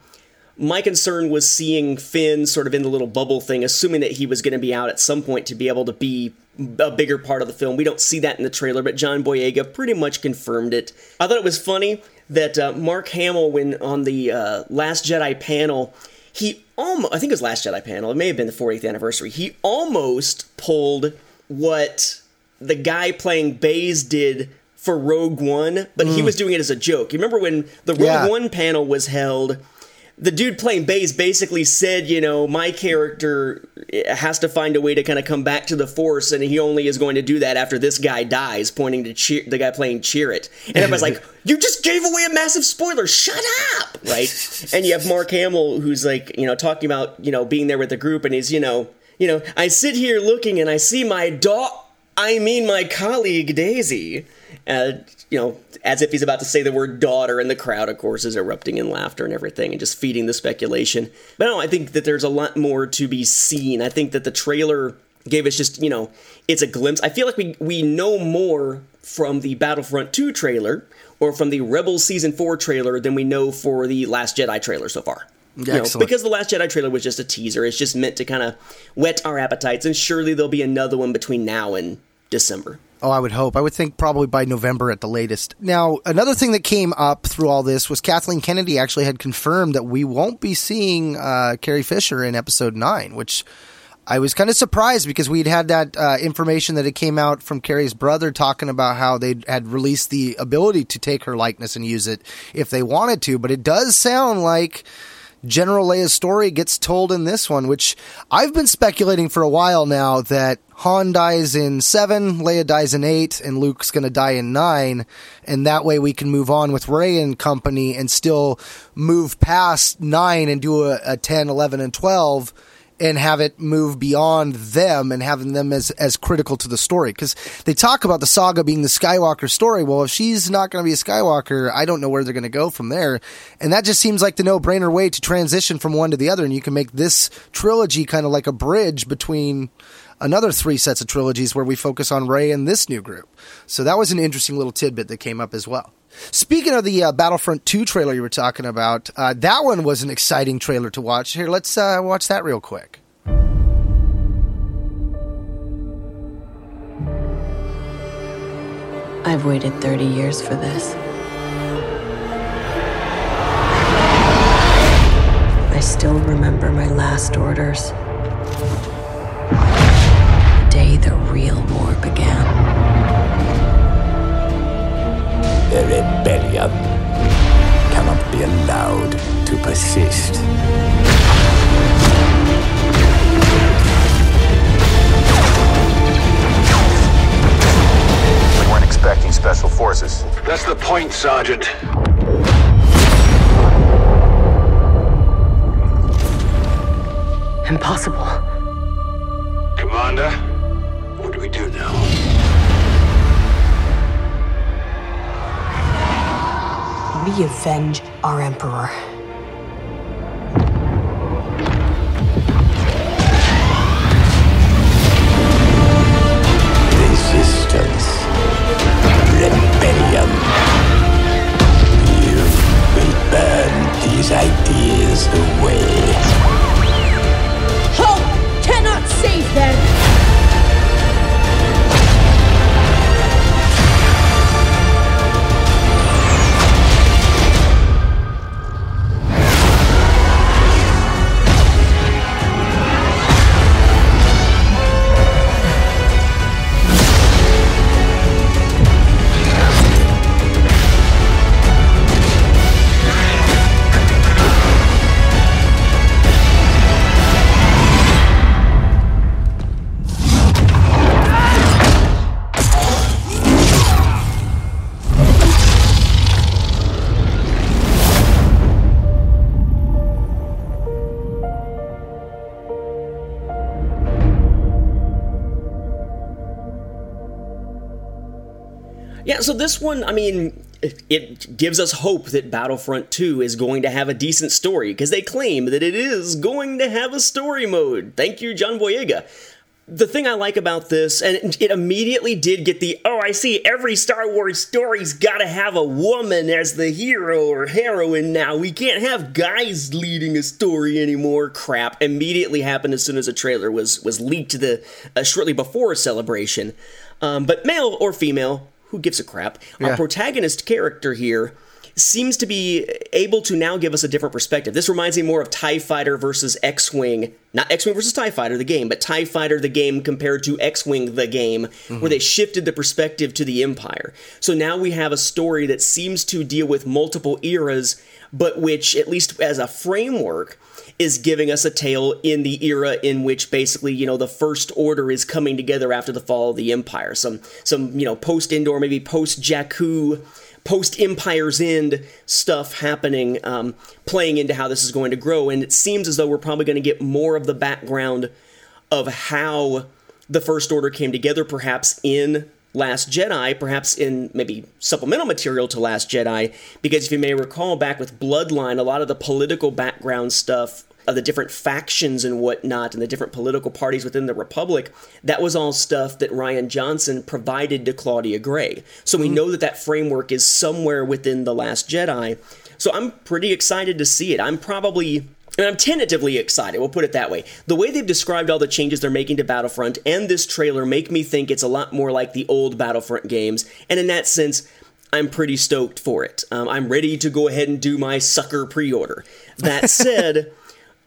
my concern was seeing Finn sort of in the little bubble thing, assuming that he was going to be out at some point to be able to be a bigger part of the film. We don't see that in the trailer, but John Boyega pretty much confirmed it. I thought it was funny that uh, Mark Hamill, when on the uh, Last Jedi panel, he almost, I think it was Last Jedi panel, it may have been the 40th anniversary, he almost pulled what the guy playing Baze did for Rogue One, but he was doing it as a joke. You remember when the Rogue Yeah. One panel was held? The dude playing Baze basically said, you know, my character has to find a way to kind of come back to the Force, and he only is going to do that after this guy dies, pointing to cheer, the guy playing Chirrut. And everybody's like, you just gave away a massive spoiler, shut up! Right? and you have Mark Hamill, who's like, you know, talking about, you know, being there with the group, and he's, you know, you know, I sit here looking and I see my dog, I mean my colleague Daisy. Uh, you know, as if he's about to say the word daughter, and the crowd, of course, is erupting in laughter and everything, and just feeding the speculation. But no, I think that there's a lot more to be seen. I think that the trailer gave us just, you know, it's a glimpse. I feel like we we know more from the Battlefront 2 trailer or from the Rebels Season 4 trailer than we know for the Last Jedi trailer so far. You know, because the Last Jedi trailer was just a teaser. It's just meant to kind of whet our appetites, and surely there'll be another one between now and December. Oh, I would hope. I would think probably by November at the latest. Now, another thing that came up through all this was Kathleen Kennedy actually had confirmed that we won't be seeing uh, Carrie Fisher in episode nine, which I was kind of surprised because we'd had that uh, information that it came out from Carrie's brother talking about how they had released the ability to take her likeness and use it if they wanted to. But it does sound like General Leia's story gets told in this one, which I've been speculating for a while now that Han dies in seven, Leia dies in eight, and Luke's going to die in nine. And that way we can move on with Rey and company and still move past nine and do a, a 10, 11, and 12 and have it move beyond them and having them as as critical to the story because they talk about the saga being the Skywalker story. Well, if she's not going to be a Skywalker, I don't know where they're going to go from there, and that just seems like the no brainer way to transition from one to the other, and you can make this trilogy kind of like a bridge between another three sets of trilogies where we focus on Rey and this new group. So that was an interesting little tidbit that came up as well. Speaking of the uh, Battlefront 2 trailer you were talking about, uh, that one was an exciting trailer to watch. Here, let's uh, watch that real quick. I've waited 30 years for this. I still remember my last orders. Sergeant. Impossible. Commander, what do we do now? We avenge our Emperor. This one, I mean, it gives us hope that Battlefront 2 is going to have a decent story because they claim that it is going to have a story mode. Thank you, John Boyega. The thing I like about this, and it immediately did get the, oh, I see every Star Wars story's gotta have a woman as the hero or heroine now. We can't have guys leading a story anymore. Crap immediately happened as soon as a trailer was, was leaked the, uh, shortly before a Celebration. Um, but male or female, who gives a crap? Yeah. Our protagonist character here seems to be able to now give us a different perspective. This reminds me more of TIE Fighter versus X Wing. Not X Wing versus TIE Fighter, the game, but TIE Fighter, the game, compared to X Wing, the game, where mm-hmm. they shifted the perspective to the Empire. So now we have a story that seems to deal with multiple eras, but which, at least as a framework, is giving us a tale in the era in which basically you know the first order is coming together after the fall of the empire. Some some you know post Endor maybe post Jakku post Empire's End stuff happening um, playing into how this is going to grow. And it seems as though we're probably going to get more of the background of how the first order came together perhaps in Last Jedi, perhaps in maybe supplemental material to Last Jedi, because if you may recall back with Bloodline, a lot of the political background stuff of the different factions and whatnot and the different political parties within the Republic, that was all stuff that Rian Johnson provided to Claudia Gray. So we know that that framework is somewhere within The Last Jedi. So I'm pretty excited to see it. I'm probably and I'm tentatively excited, we'll put it that way. The way they've described all the changes they're making to Battlefront and this trailer make me think it's a lot more like the old Battlefront games, and in that sense, I'm pretty stoked for it. Um, I'm ready to go ahead and do my sucker pre order. That said,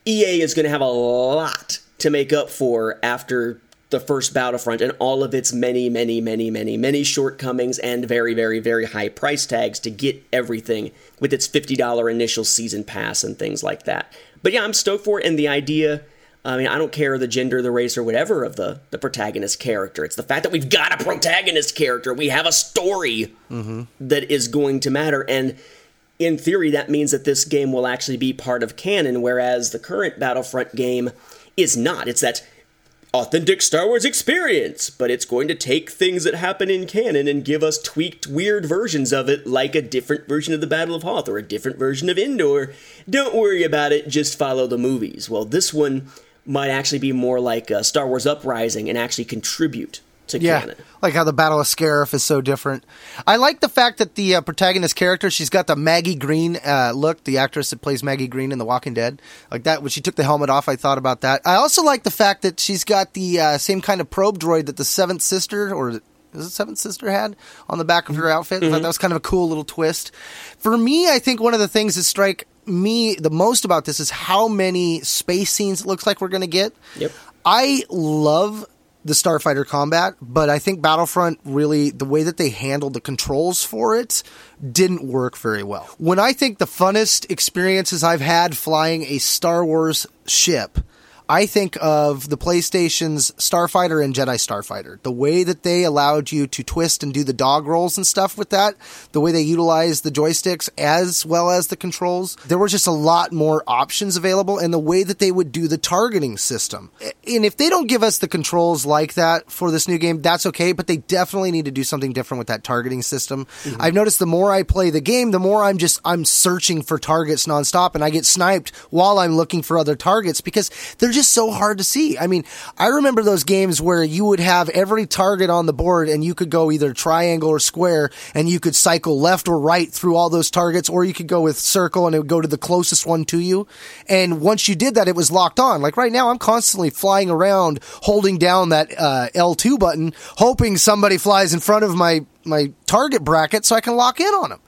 EA is going to have a lot to make up for after the first Battlefront and all of its many, many, many, many, many shortcomings and very, very, very high price tags to get everything with its $50 initial season pass and things like that. But yeah, I'm stoked for it, and the idea. I mean, I don't care the gender, the race, or whatever of the, the protagonist character. It's the fact that we've got a protagonist character. We have a story Mm-hmm. that is going to matter. And in theory, that means that this game will actually be part of canon, whereas the current Battlefront game is not. It's that authentic Star Wars experience, but it's going to take things that happen in canon and give us tweaked, weird versions of it, like a different version of the Battle of Hoth or a different version of Endor. Don't worry about it, just follow the movies. Well, this one might actually be more like uh, Star Wars Uprising and actually contribute to Yeah, canon. like how the Battle of Scarif is so different. I like the fact that the uh, protagonist character, she's got the Maggie Greene uh, look, the actress that plays Maggie Greene in The Walking Dead. Like that, when she took the helmet off, I thought about that. I also like the fact that she's got the uh, same kind of probe droid that the Seventh Sister, or is it Seventh Sister had on the back of her outfit. I thought that was kind of a cool little twist. For me, I think one of the things that strike me the most about this is how many space scenes it looks like we're going to get. Yep. I love the starfighter combat, but I think Battlefront really the way that they handled the controls for it didn't work very well. When I think the funnest experiences I've had flying a Star Wars ship, I think of the PlayStation's Starfighter and Jedi Starfighter. The way that they allowed you to twist and do the dog rolls and stuff with that, the way they utilized the joysticks as well as the controls, there was just a lot more options available and the way that they would do the targeting system. And if they don't give us the controls like that for this new game, that's okay, but they definitely need to do something different with that targeting system. Mm-hmm. I've noticed the more I play the game, the more I'm just I'm searching for targets nonstop and I get sniped while I'm looking for other targets because they're just so hard to see. I mean, I remember those games where you would have every target on the board and you could go either triangle or square and you could cycle left or right through all those targets or you could go with circle and it would go to the closest one to you. And once you did that, it was locked on. Like right now, I'm constantly flying around holding down that uh, L2 button, hoping somebody flies in front of my, my target bracket so I can lock in on them.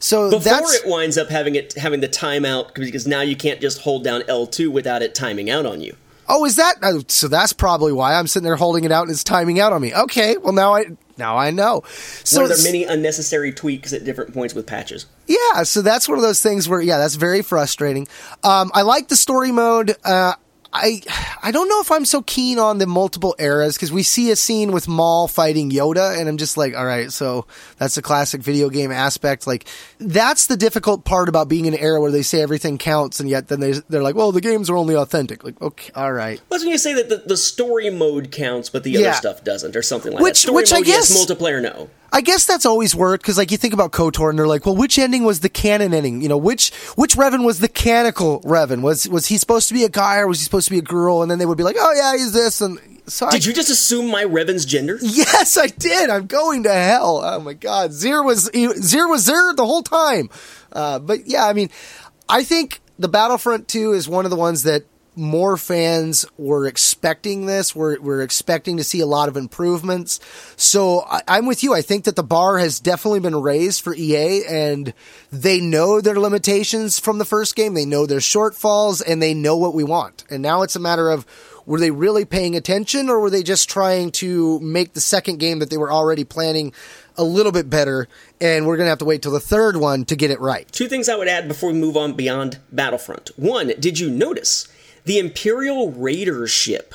So Before it winds up having it having the timeout because now you can't just hold down L2 without it timing out on you. Oh, is that? Oh, so that's probably why I'm sitting there holding it out and it's timing out on me. Okay, well now I now I know. So there are many unnecessary tweaks at different points with patches. yeah, so that's one of those things where yeah, that's very frustrating. Um, I like the story mode. Uh, I I don't know if I'm so keen on the multiple eras because we see a scene with Maul fighting Yoda, and I'm just like, all right, so that's a classic video game aspect. Like that's the difficult part about being in an era where they say everything counts, and yet then they they're like, well, the games are only authentic. Like, okay, all right. Wasn't you say that the, the story mode counts, but the other stuff doesn't, or something like Which- that? Story which I mode, yes, guess- multiplayer, no. I guess that's always worked because, like, you think about Kotor, and they're like, "Well, which ending was the canon ending? You know, which which Revan was the canonical Revan? Was was he supposed to be a guy or was he supposed to be a girl?" And then they would be like, "Oh yeah, he's this." And so, I, Did you just assume my Revan's gender? Yes, I did. I'm going to hell. Oh my god, Zir was Zir was Zir the whole time. Uh, but yeah, I mean, I think the Battlefront 2 is one of the ones that more fans were expecting this. We're, we're expecting to see a lot of improvements. So I, I'm with you. I think that the bar has definitely been raised for EA and they know their limitations from the first game. They know their shortfalls and they know what we want. And now it's a matter of were they really paying attention or were they just trying to make the second game that they were already planning a little bit better and we're going to have to wait till the third one to get it right Two things I would add before we move on beyond Battlefront. One, did you notice the Imperial Raider ship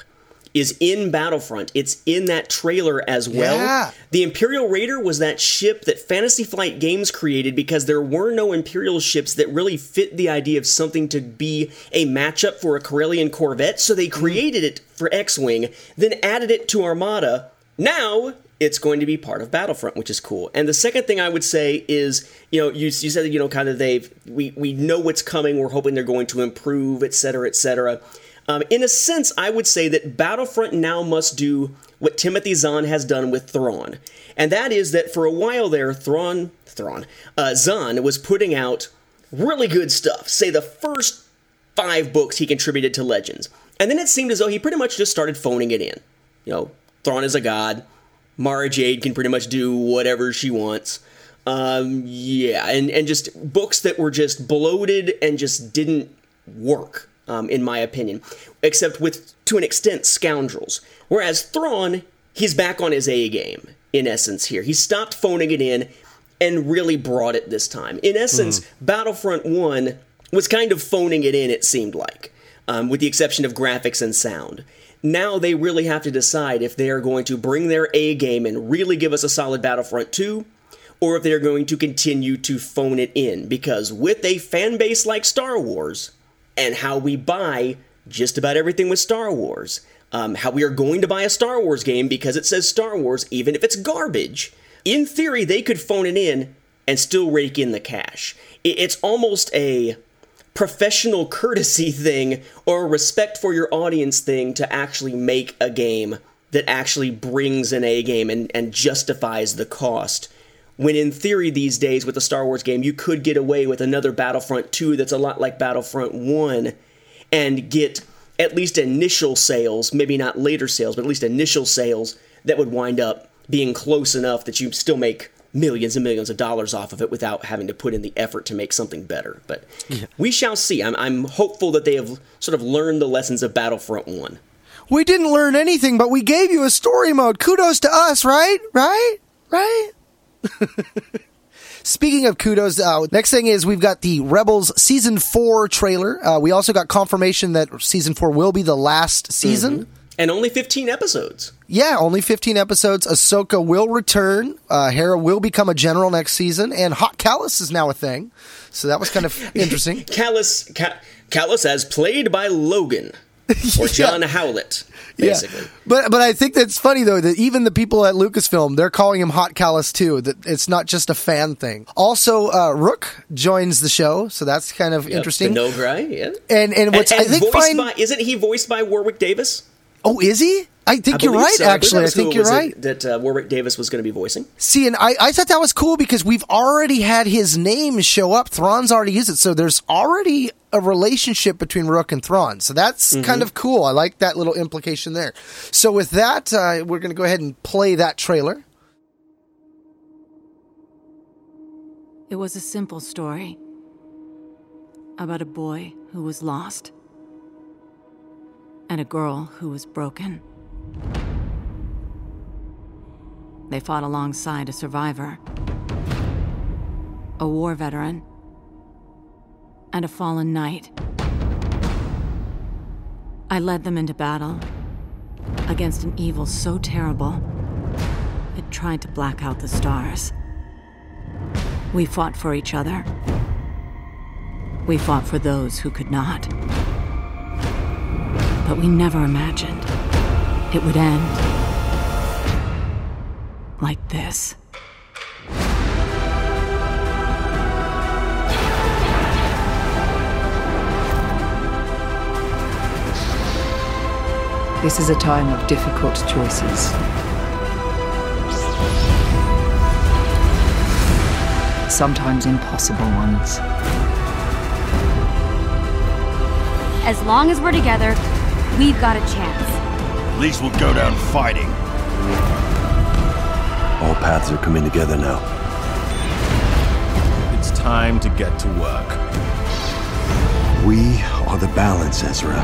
is in Battlefront? It's in that trailer as well. Yeah. The Imperial Raider was that ship that Fantasy Flight Games created because there were no Imperial ships that really fit the idea of something to be a matchup for a Corellian Corvette, so they mm. created it for X Wing, then added it to Armada. Now, it's going to be part of Battlefront, which is cool. And the second thing I would say is, you know, you, you said you know kind of they've we we know what's coming. We're hoping they're going to improve, et cetera, et cetera. Um, in a sense, I would say that Battlefront now must do what Timothy Zahn has done with Thrawn, and that is that for a while there, Thrawn, Thrawn, uh, Zahn was putting out really good stuff. Say the first five books he contributed to Legends, and then it seemed as though he pretty much just started phoning it in. You know, Thrawn is a god. Mara Jade can pretty much do whatever she wants. Um, yeah, and, and just books that were just bloated and just didn't work um, in my opinion, except with, to an extent, scoundrels. Whereas Thrawn, he's back on his A game, in essence, here. He stopped phoning it in and really brought it this time. In essence, mm. Battlefront 1 was kind of phoning it in, it seemed like, um, with the exception of graphics and sound. Now they really have to decide if they are going to bring their A game and really give us a solid Battlefront 2, or if they're going to continue to phone it in. Because with a fan base like Star Wars, and how we buy just about everything with Star Wars. Um, how we are going to buy a Star Wars game because it says Star Wars, even if it's garbage. In theory, they could phone it in and still rake in the cash. It's almost a professional courtesy thing or a respect for your audience thing to actually make a game that actually brings an A game and, and justifies the cost. When in theory these days with a Star Wars game, you could get away with another Battlefront 2 that's a lot like Battlefront 1 and get at least initial sales, maybe not later sales, but at least initial sales that would wind up being close enough that you still make millions and millions of dollars off of it without having to put in the effort to make something better. But yeah. we shall see. I'm, I'm hopeful that they have sort of learned the lessons of Battlefront 1. We didn't learn anything, but we gave you a story mode. Kudos to us, right? Right? Right? Speaking of kudos, uh, next thing is we've got the Rebels season four trailer. Uh, we also got confirmation that season four will be the last season. Mm-hmm. And only 15 episodes. Yeah, only 15 episodes. Ahsoka will return. Uh, Hera will become a general next season. And Hot Kallus is now a thing. So that was kind of interesting. Kallus, Ka- Kallus as played by Logan. Or John yeah. Howlett basically. Yeah. But but I think that's funny though that even the people at Lucasfilm they're calling him Hot Kallus too. That it's not just a fan thing. Also, uh, Rukh joins the show, so that's kind of yep, interesting. The Noghri, yeah. And and what's and, and I think fine, by, isn't he voiced by Warwick Davis? Oh, is he? I think I you're right. So. Actually, I, I think you're right. That uh, Warwick Davis was going to be voicing. See, and I, I thought that was cool because we've already had his name show up. Thrawn's already used it, so there's already a relationship between Rukh and Thrawn. So that's mm-hmm. kind of cool. I like that little implication there. So with that, uh, we're going to go ahead and play that trailer. It was a simple story about a boy who was lost and a girl who was broken. They fought alongside a survivor, a war veteran, and a fallen knight. I led them into battle against an evil so terrible it tried to black out the stars. We fought for each other. We fought for those who could not. But we never imagined it would end like this. This is a time of difficult choices. Sometimes impossible ones. As long as we're together, we've got a chance. At least we'll go down fighting. All paths are coming together now. It's time to get to work. We are the balance, Ezra.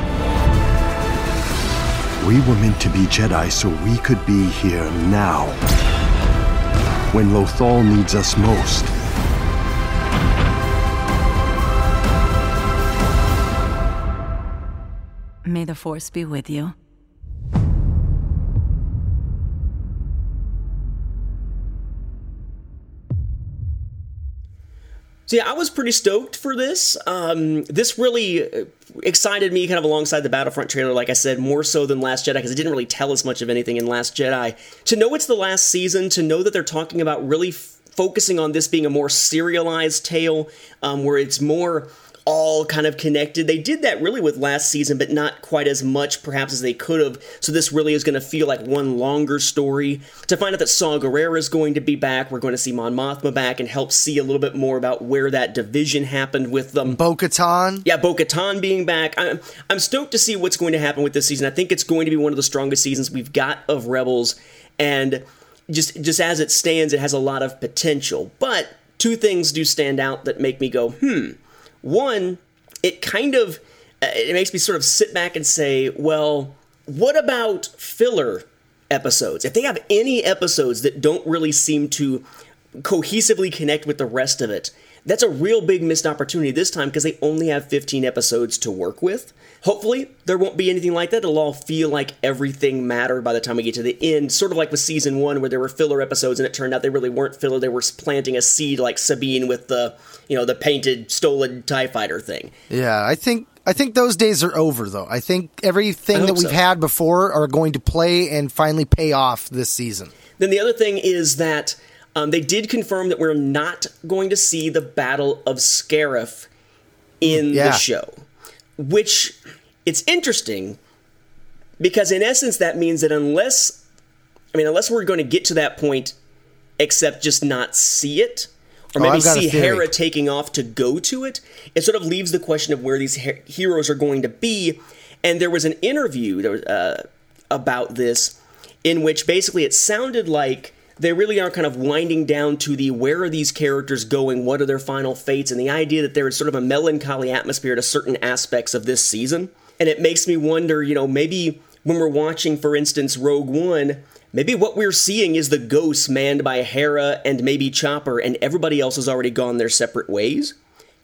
We were meant to be Jedi so we could be here now. When Lothal needs us most. May the Force be with you. So yeah, I was pretty stoked for this. Um, this really uh, excited me, kind of alongside the Battlefront trailer. Like I said, more so than Last Jedi because it didn't really tell us much of anything in Last Jedi. To know it's the last season, to know that they're talking about really f- focusing on this being a more serialized tale, um, where it's more all kind of connected. They did that really with last season, but not quite as much perhaps as they could have. So this really is going to feel like one longer story. To find out that Saw Gerrera is going to be back, we're going to see Mon Mothma back and help see a little bit more about where that division happened with them. Bo Katan. Yeah, Bo Katan being back. I'm, I'm stoked to see what's going to happen with this season. I think it's going to be one of the strongest seasons we've got of Rebels. And just just as it stands, it has a lot of potential. But two things do stand out that make me go, hmm one, it kind of uh, it makes me sort of sit back and say, well, what about filler episodes? If they have any episodes that don't really seem to cohesively connect with the rest of it, that's a real big missed opportunity this time because they only have 15 episodes to work with. Hopefully, there won't be anything like that. It'll all feel like everything mattered by the time we get to the end, sort of like with season one, where there were filler episodes and it turned out they really weren't filler. They were planting a seed like Sabine with the, you know, the painted, stolen TIE fighter thing. Yeah, I think I think those days are over, though. I think everything I that we've so. had before are going to play and finally pay off this season. Then the other thing is that um, they did confirm that we're not going to see the Battle of Scarif in Yeah. the show, which it's interesting because in essence that means that unless I mean unless we're going to get to that point, except just not see it. Or Oh, maybe a see. Hera taking off to go to it. It sort of leaves the question of where these he- heroes are going to be. And there was an interview was, uh, about this in which basically it sounded like they really are kind of winding down to the where are these characters going, what are their final fates, and the idea that there is sort of a melancholy atmosphere to certain aspects of this season. And it makes me wonder, you know, maybe when we're watching, for instance, Rogue One, maybe what we're seeing is the ghosts manned by Hera and maybe Chopper, and everybody else has already gone their separate ways.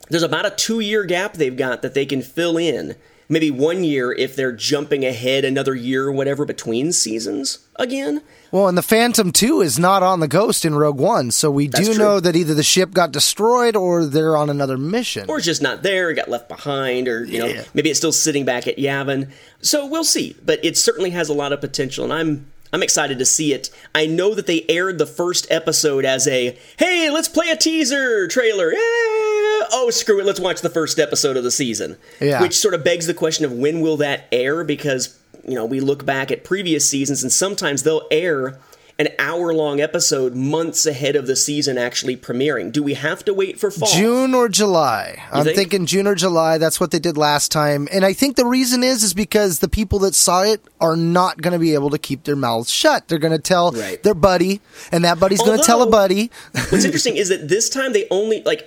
There's about a two year gap they've got that they can fill in. Maybe one year if they're jumping ahead another year or whatever between seasons again. Well, and the Phantom 2 is not on the Ghost in Rogue One, so we That's do true. know that either the ship got destroyed or they're on another mission. Or it's just not there, it got left behind, or you know, maybe it's still sitting back at Yavin. So we'll see. But it certainly has a lot of potential, and I'm I'm excited to see it. I know that they aired the first episode as a hey, let's play a teaser trailer. Yeah. Oh, screw it, let's watch the first episode of the season. Yeah. Which sort of begs the question of when will that air? Because you know we look back at previous seasons, and sometimes they'll air an hour long episode months ahead of the season actually premiering. Do we have to wait for fall? June or July. I'm think? thinking June or July. That's what they did last time. And I think the reason is is because the people that saw it are not going to be able to keep their mouths shut. They're going to tell Right. their buddy, and that buddy's going to tell a buddy. What's interesting is that this time they only like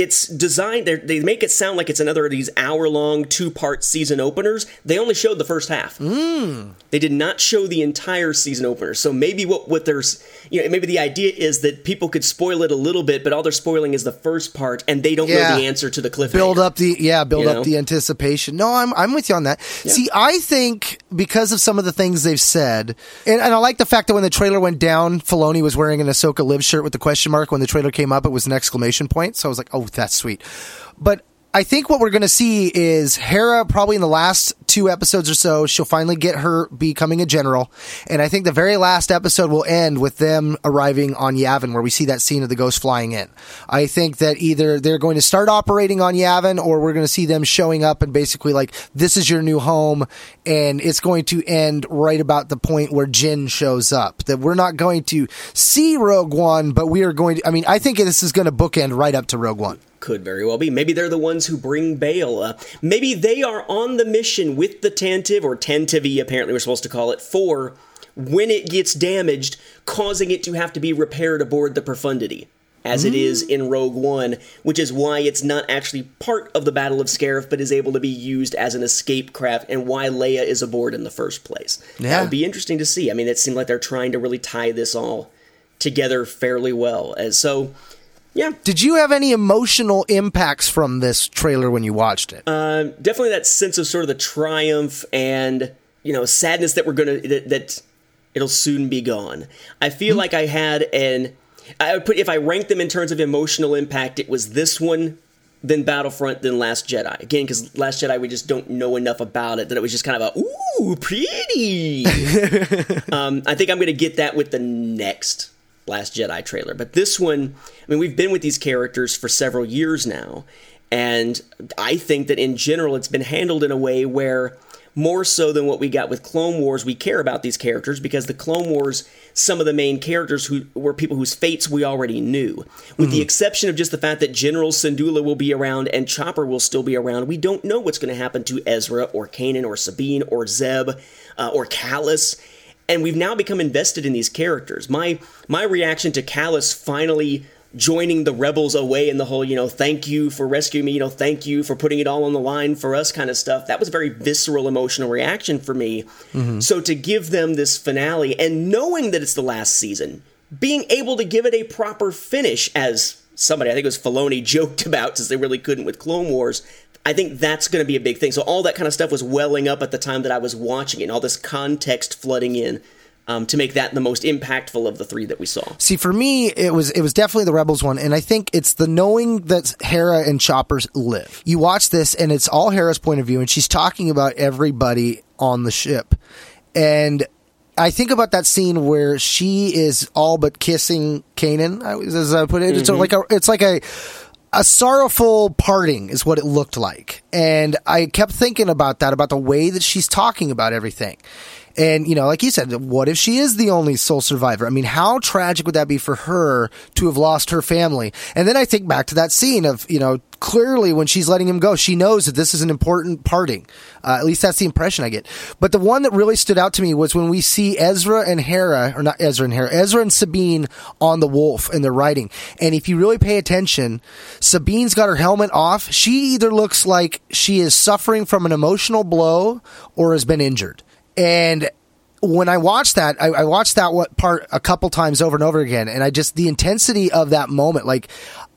it's designed. they're- make it sound like it's another of these hour-long two-part season openers. They only showed the first half. Mm. They did not show the entire season opener. So maybe what what there's you know maybe the idea is that people could spoil it a little bit, but all they're spoiling is the first part, and they don't Yeah. know the answer to the cliffhanger. build up the yeah build You up know? the anticipation no i'm i'm with you on that see i think because of some of the things they've said and, and i like the fact that when the trailer went down Filoni was wearing an ahsoka live shirt with the question mark when the trailer came up it was an exclamation point so i was like oh that's sweet. But I think what we're going to see is Hera probably in the last two episodes or so, she'll finally get her becoming a general. And I think the very last episode will end with them arriving on Yavin where we see that scene of the ghost flying in. I think that either they're going to start operating on Yavin or we're going to see them showing up and basically like, this is your new home. And it's going to end right about the point where Jyn shows up. That we're not going to see Rogue One, but we are going to, I mean, I think this is going to bookend right up to Rogue One. Could very well be. Maybe they're the ones who bring Bail. Uh, maybe they are on the mission with the Tantive, or Tantivi, apparently we're supposed to call it, for when it gets damaged, causing it to have to be repaired aboard the Profundity, as it is in Rogue One, which is why it's not actually part of the Battle of Scarif, but is able to be used as an escape craft, and why Leia is aboard in the first place. That Yeah. would be interesting to see. I mean, it seemed like they're trying to really tie this all together fairly well. As so, yeah, Did you have any emotional impacts from this trailer when you watched it? Um, definitely that sense of sort of the triumph and you know sadness that we're gonna that, that it'll soon be gone. I feel like I had an I would put if I ranked them in terms of emotional impact, it was this one, then Battlefront, then Last Jedi. Again, because Last Jedi we just don't know enough about it that it was just kind of a ooh pretty. um, I think I'm going to get that with the next Last Jedi trailer, but this one, I mean, we've been with these characters for several years now, and I think that in general it's been handled in a way where more so than what we got with Clone Wars, we care about these characters because the Clone Wars, some of the main characters who were people whose fates we already knew. With mm-hmm. the exception of just the fact that General Syndulla will be around and Chopper will still be around, we don't know what's going to happen to Ezra or Kanan or Sabine or Zeb uh, or Kallus. And we've now become invested in these characters. My my reaction to Kallus finally joining the rebels away in the whole, you know, thank you for rescuing me, you know, thank you for putting it all on the line for us kind of stuff. That was a very visceral emotional reaction for me. Mm-hmm. So to give them this finale and knowing that it's the last season, being able to give it a proper finish as somebody, I think it was Filoni joked about since they really couldn't with Clone Wars. I think that's going to be a big thing. So all that kind of stuff was welling up at the time that I was watching it, and all this context flooding in um, to make that the most impactful of the three that we saw. See, for me, it was it was definitely the Rebels one, and I think it's the knowing that Hera and Choppers live. You watch this, and it's all Hera's point of view, and she's talking about everybody on the ship, and I think about that scene where she is all but kissing Kanan, as I put it. Mm-hmm. It's like a, it's like a a sorrowful parting is what it looked like. And I kept thinking about that, about the way that she's talking about everything. And, you know, like you said, what if she is the only sole survivor? I mean, how tragic would that be for her to have lost her family? And then I think back to that scene of, you know, clearly when she's letting him go, she knows that this is an important parting. Uh, at least that's the impression I get. But the one that really stood out to me was when we see Ezra and Hera, or not Ezra and Hera, Ezra and Sabine on the wolf and they're riding. And if you really pay attention, Sabine's got her helmet off. She either looks like she is suffering from an emotional blow or has been injured. And when I watched that, I, I, watched that part a couple times over and over again, and I just the intensity of that moment, like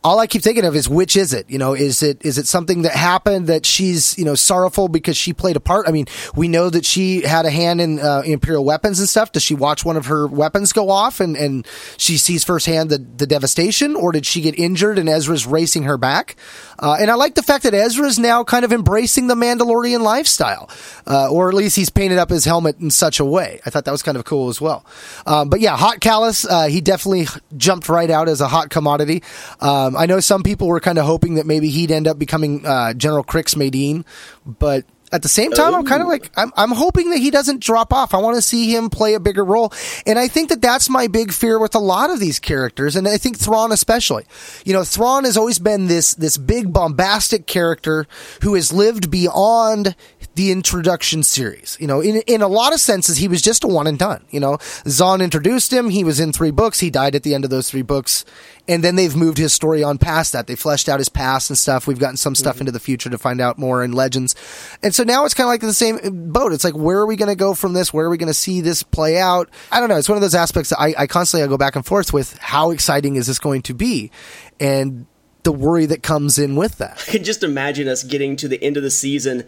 all I keep thinking of is which is it? You know, is it is it something that happened that she's you know sorrowful because she played a part? I mean, we know that she had a hand in uh, Imperial weapons and stuff. Does she watch one of her weapons go off and and she sees firsthand the the devastation, or did she get injured and Ezra's racing her back? Uh, and I like the fact that Ezra's now kind of embracing the Mandalorian lifestyle, uh, or at least he's painted up his helmet in such a way. I thought that was kind of cool as well. Um, but yeah, hot Kallus, uh, he definitely jumped right out as a hot commodity. Um, um, I know some people were kind of hoping that maybe he'd end up becoming uh, General Crix Madine, but at the same time. I'm kind of like I'm, I'm hoping that he doesn't drop off. I want to see him play a bigger role, and I think that that's my big fear with a lot of these characters, and I think Thrawn especially. You know, Thrawn has always been this this big bombastic character who has lived beyond the introduction series. You know, in in a lot of senses, he was just a one and done. You know, Zahn introduced him. He was in three books. He died at the end of those three books, and then they've moved his story on past that. They fleshed out his past and stuff. We've gotten some stuff mm-hmm. into the future to find out more in Legends, and so now it's kind of like the same boat. It's like where are we going to go from this? Where are we going to see this play out? I don't know. It's one of those aspects that I, I constantly I go back and forth with. How exciting is this going to be? And the worry that comes in with that. I can just imagine us getting to the end of the season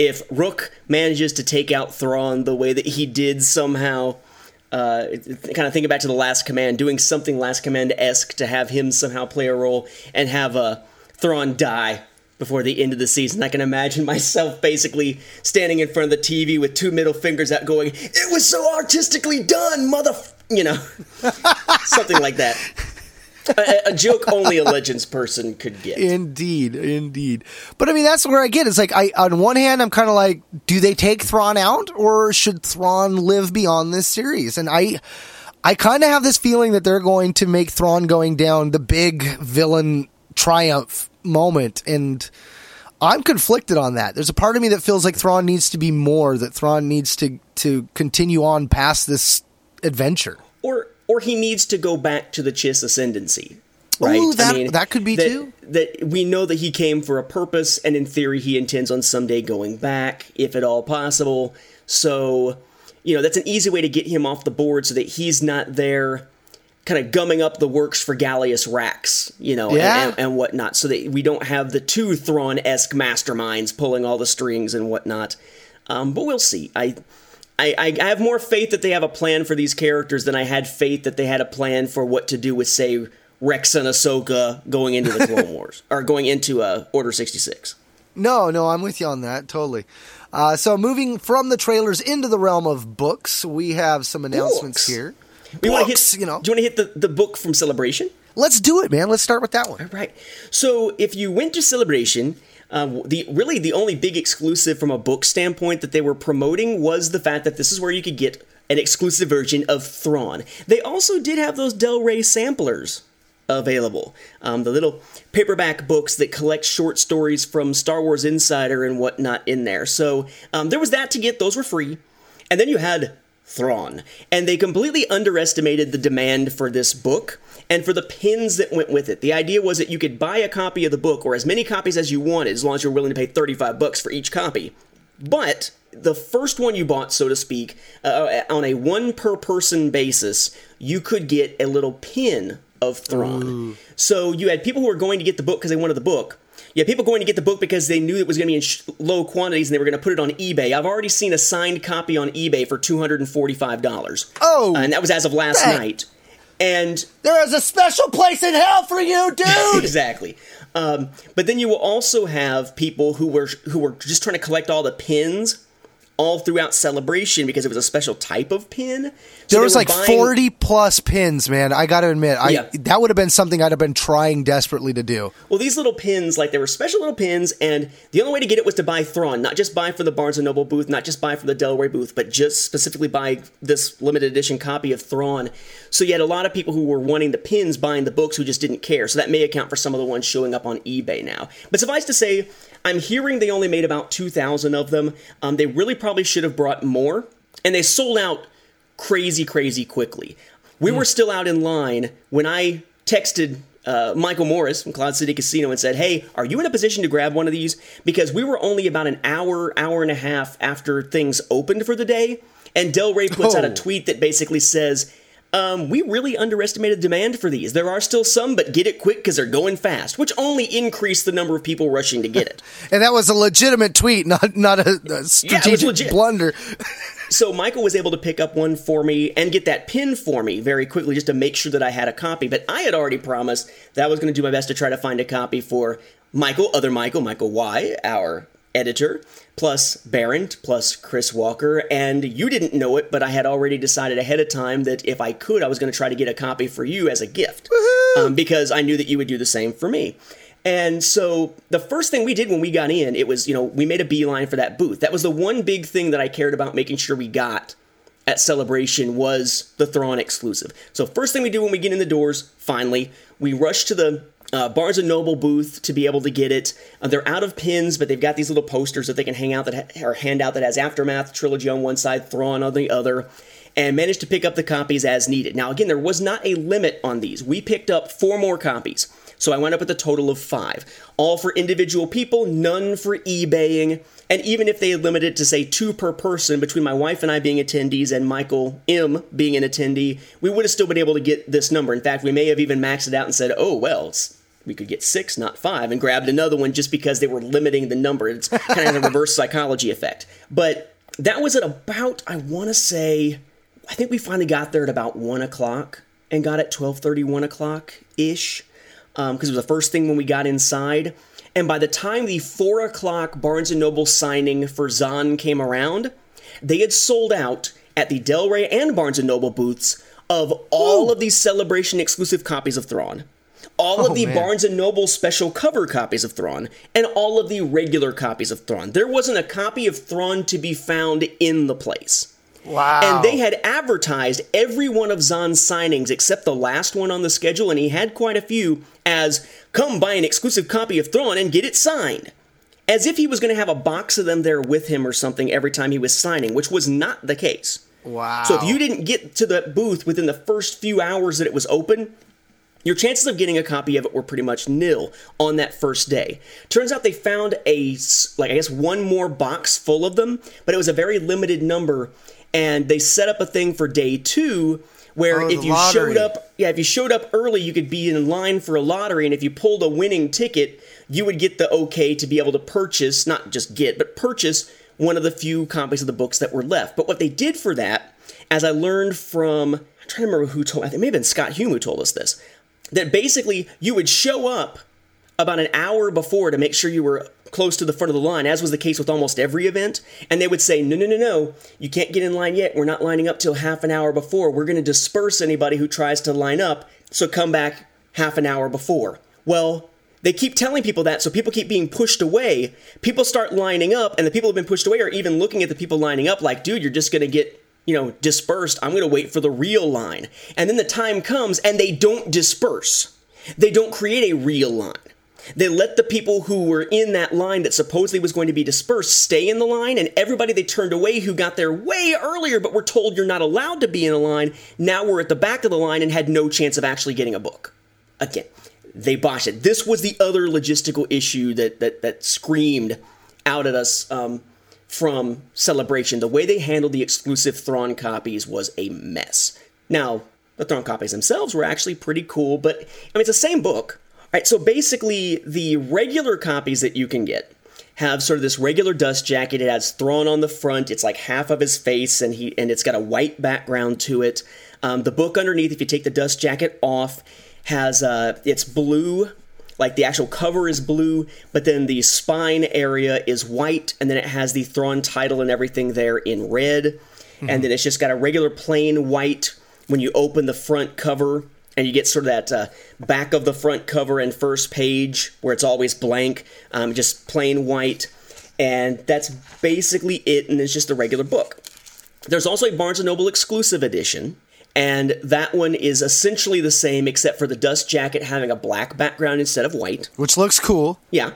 if Rukh manages to take out Thrawn the way that he did somehow, uh, kind of thinking back to the Last Command, doing something Last Command esque to have him somehow play a role and have uh, Thrawn die before the end of the season. I can imagine myself basically standing in front of the TV with two middle fingers out, going, "It was so artistically done, mother," you know, something like that a, a, joke only a legends person could get. Indeed, indeed. But I mean, that's where I get. It's like I, on one hand, I'm kind of like, do they take Thrawn out, or should Thrawn live beyond this series? And I, I kind of have this feeling that they're going to make Thrawn going down the big villain triumph moment, and. I'm conflicted on that. There's a part of me that feels like Thrawn needs to be more, that Thrawn needs to to continue on past this adventure. Or or he needs to go back to the Chiss ascendancy. Right? Ooh, that, I mean, that could be that, too. That we know that he came for a purpose, and in theory, he intends on someday going back, if at all possible. So, you know, that's an easy way to get him off the board so that he's not there kind of gumming up the works for Gallius Rax, you know, yeah. and, and, and, whatnot, so that we don't have the two Thrawn esque masterminds pulling all the strings and whatnot. Um, but we'll see. I I, I, have more faith that they have a plan for these characters than I had faith that they had a plan for what to do with, say, Rex and Ahsoka going into the Clone Wars or going into uh, Order sixty six. No, no, I'm with you on that totally. Uh, so moving from the trailers into the realm of books, we have some announcements Books. here. We want to Books, hit, you know. Do you want to hit the, the book from Celebration? Let's do it, man. Let's start with that one. All right. So if you went to Celebration, um, the really the only big exclusive from a book standpoint that they were promoting was the fact that this is where you could get an exclusive version of Thrawn. They also did have those Del Rey samplers available. Um, the little paperback books that collect short stories from Star Wars Insider and whatnot in there. So um, there was that to get; those were free. And then you had Thrawn, and they completely underestimated the demand for this book and for the pins that went with it. The idea was that you could buy a copy of the book or as many copies as you wanted, as long as you're willing to pay 35 bucks for each copy. But the first one you bought, so to speak, uh, on a one per person basis, you could get a little pin of Thrawn. So you had people who were going to get the book because they wanted the book. You had people going to get the book because they knew it was going to be in sh- low quantities and they were going to put it on eBay. I've already seen a signed copy on eBay for $245. Oh, Uh, and that was as of last dang. night. And There is a special place in hell for you, dude. exactly. Um, but then you will also have people who were who were just trying to collect all the pins all throughout celebration because it was a special type of pin. There was like buying- 40 plus pins, man. I got to admit, I Yeah. that would have been something I'd have been trying desperately to do. Well, these little pins, like they were special little pins, and the only way to get it was to buy Thrawn, not just buy for the Barnes and Noble booth, not just buy for the Del Rey booth, but just specifically buy this limited edition copy of Thrawn. So you had a lot of people who were wanting the pins buying the books who just didn't care. So that may account for some of the ones showing up on eBay now. But suffice to say, I'm hearing they only made about 2,000 of them. Um, they really probably should have brought more, and they sold out crazy, crazy quickly. We were still out in line when I texted uh, Michael Morris from Cloud City Casino and said, Hey, are you in a position to grab one of these? Because we were only about an hour, hour and a half after things opened for the day. And Del Rey puts out a Oh. tweet that basically says, um, we really underestimated demand for these. There are still some, but get it quick because they're going fast, which only increased the number of people rushing to get it. And that was a legitimate tweet, not not a, a strategic legit. blunder. So Michael was able to pick up one for me and get that pin for me very quickly just to make sure that I had a copy. But I had already promised that I was going to do my best to try to find a copy for Michael, other Michael, Michael Y, our editor, plus Baron, plus Chris Walker. And you didn't know it, but I had already decided ahead of time that if I could, I was going to try to get a copy for you as a gift um, because I knew that you would do the same for me. And so the first thing we did when we got in, it was, you know, we made a beeline for that booth. That was the one big thing that I cared about making sure we got at Celebration was the Thrawn exclusive. So first thing we do when we get in the doors, finally, we rush to the uh, Barnes and Noble booth to be able to get it. Uh, they're out of pins, but they've got these little posters that they can hang out that ha- or hand out that has Aftermath trilogy on one side, Thrawn on the other, and managed to pick up the copies as needed. Now again, there was not a limit on these. We picked up four more copies. So I went up with a total of five. All for individual people, none for eBaying. And even if they had limited to say two per person between my wife and I being attendees and Michael M being an attendee, we would have still been able to get this number. In fact, we may have even maxed it out and said, oh, well, we could get six, not five, and grabbed another one just because they were limiting the number. It's kind of a reverse psychology effect. But that was at about, I want to say, I think we finally got there at about one o'clock and got at 12:30, 1 o'clock ish because um, it was the first thing when we got inside. And by the time the four o'clock Barnes and Noble signing for Zahn came around, they had sold out at the Del Rey and Barnes and Noble booths of all of these celebration exclusive copies of Thrawn, all Oh, of the man. Barnes and Noble special cover copies of Thrawn, and all of the regular copies of Thrawn. There wasn't a copy of Thrawn to be found in the place. Wow. And they had advertised every one of Zahn's signings except the last one on the schedule, and he had quite a few, as come buy an exclusive copy of Thrawn and get it signed. As if he was going to have a box of them there with him or something every time he was signing, which was not the case. Wow. So if you didn't get to the booth within the first few hours that it was open, your chances of getting a copy of it were pretty much nil on that first day. Turns out they found a, like I guess one more box full of them, but it was a very limited number and they set up a thing for day 2 where Oh, if you lottery. showed up yeah, if you showed up early, you could be in line for a lottery and if you pulled a winning ticket, you would get the okay to be able to purchase, not just get, but purchase one of the few copies of the books that were left. But what they did for that, as I learned from, I'm trying to remember who told, I think it may have been Scott Hume who told us this, that basically you would show up about an hour before to make sure you were close to the front of the line, as was the case with almost every event. And they would say, no, no, no, no, you can't get in line yet. We're not lining up till half an hour before. We're going to disperse anybody who tries to line up, so come back half an hour before. Well, they keep telling people that, so people keep being pushed away. People start lining up, and the people who've been pushed away are even looking at the people lining up like, dude, you're just going to get you know, dispersed. I'm going to wait for the real line. And then the time comes and they don't disperse. They don't create a real line. They let the people who were in that line that supposedly was going to be dispersed stay in the line, and everybody they turned away who got there way earlier but were told you're not allowed to be in a line now were at the back of the line and had no chance of actually getting a book. Again, they botched it. This was the other logistical issue that that, that screamed out at us um, from Celebration. The way they handled the exclusive Thrawn copies was a mess. Now, the Thrawn copies themselves were actually pretty cool, but I mean, it's the same book. All right, so basically, the regular copies that you can get have sort of this regular dust jacket. It has Thrawn on the front. It's like half of his face, and he and it's got a white background to it. Um, the book underneath, if you take the dust jacket off, has uh, it's blue like the actual cover is blue, but then the spine area is white, and then it has the Thrawn title and everything there in red. Mm-hmm. And then it's just got a regular plain white when you open the front cover, and you get sort of that uh, back of the front cover and first page where it's always blank, um, just plain white. And that's basically it, and it's just a regular book. There's also a Barnes & Noble exclusive edition, and that one is essentially the same except for the dust jacket having a black background instead of white, which looks cool. Yeah.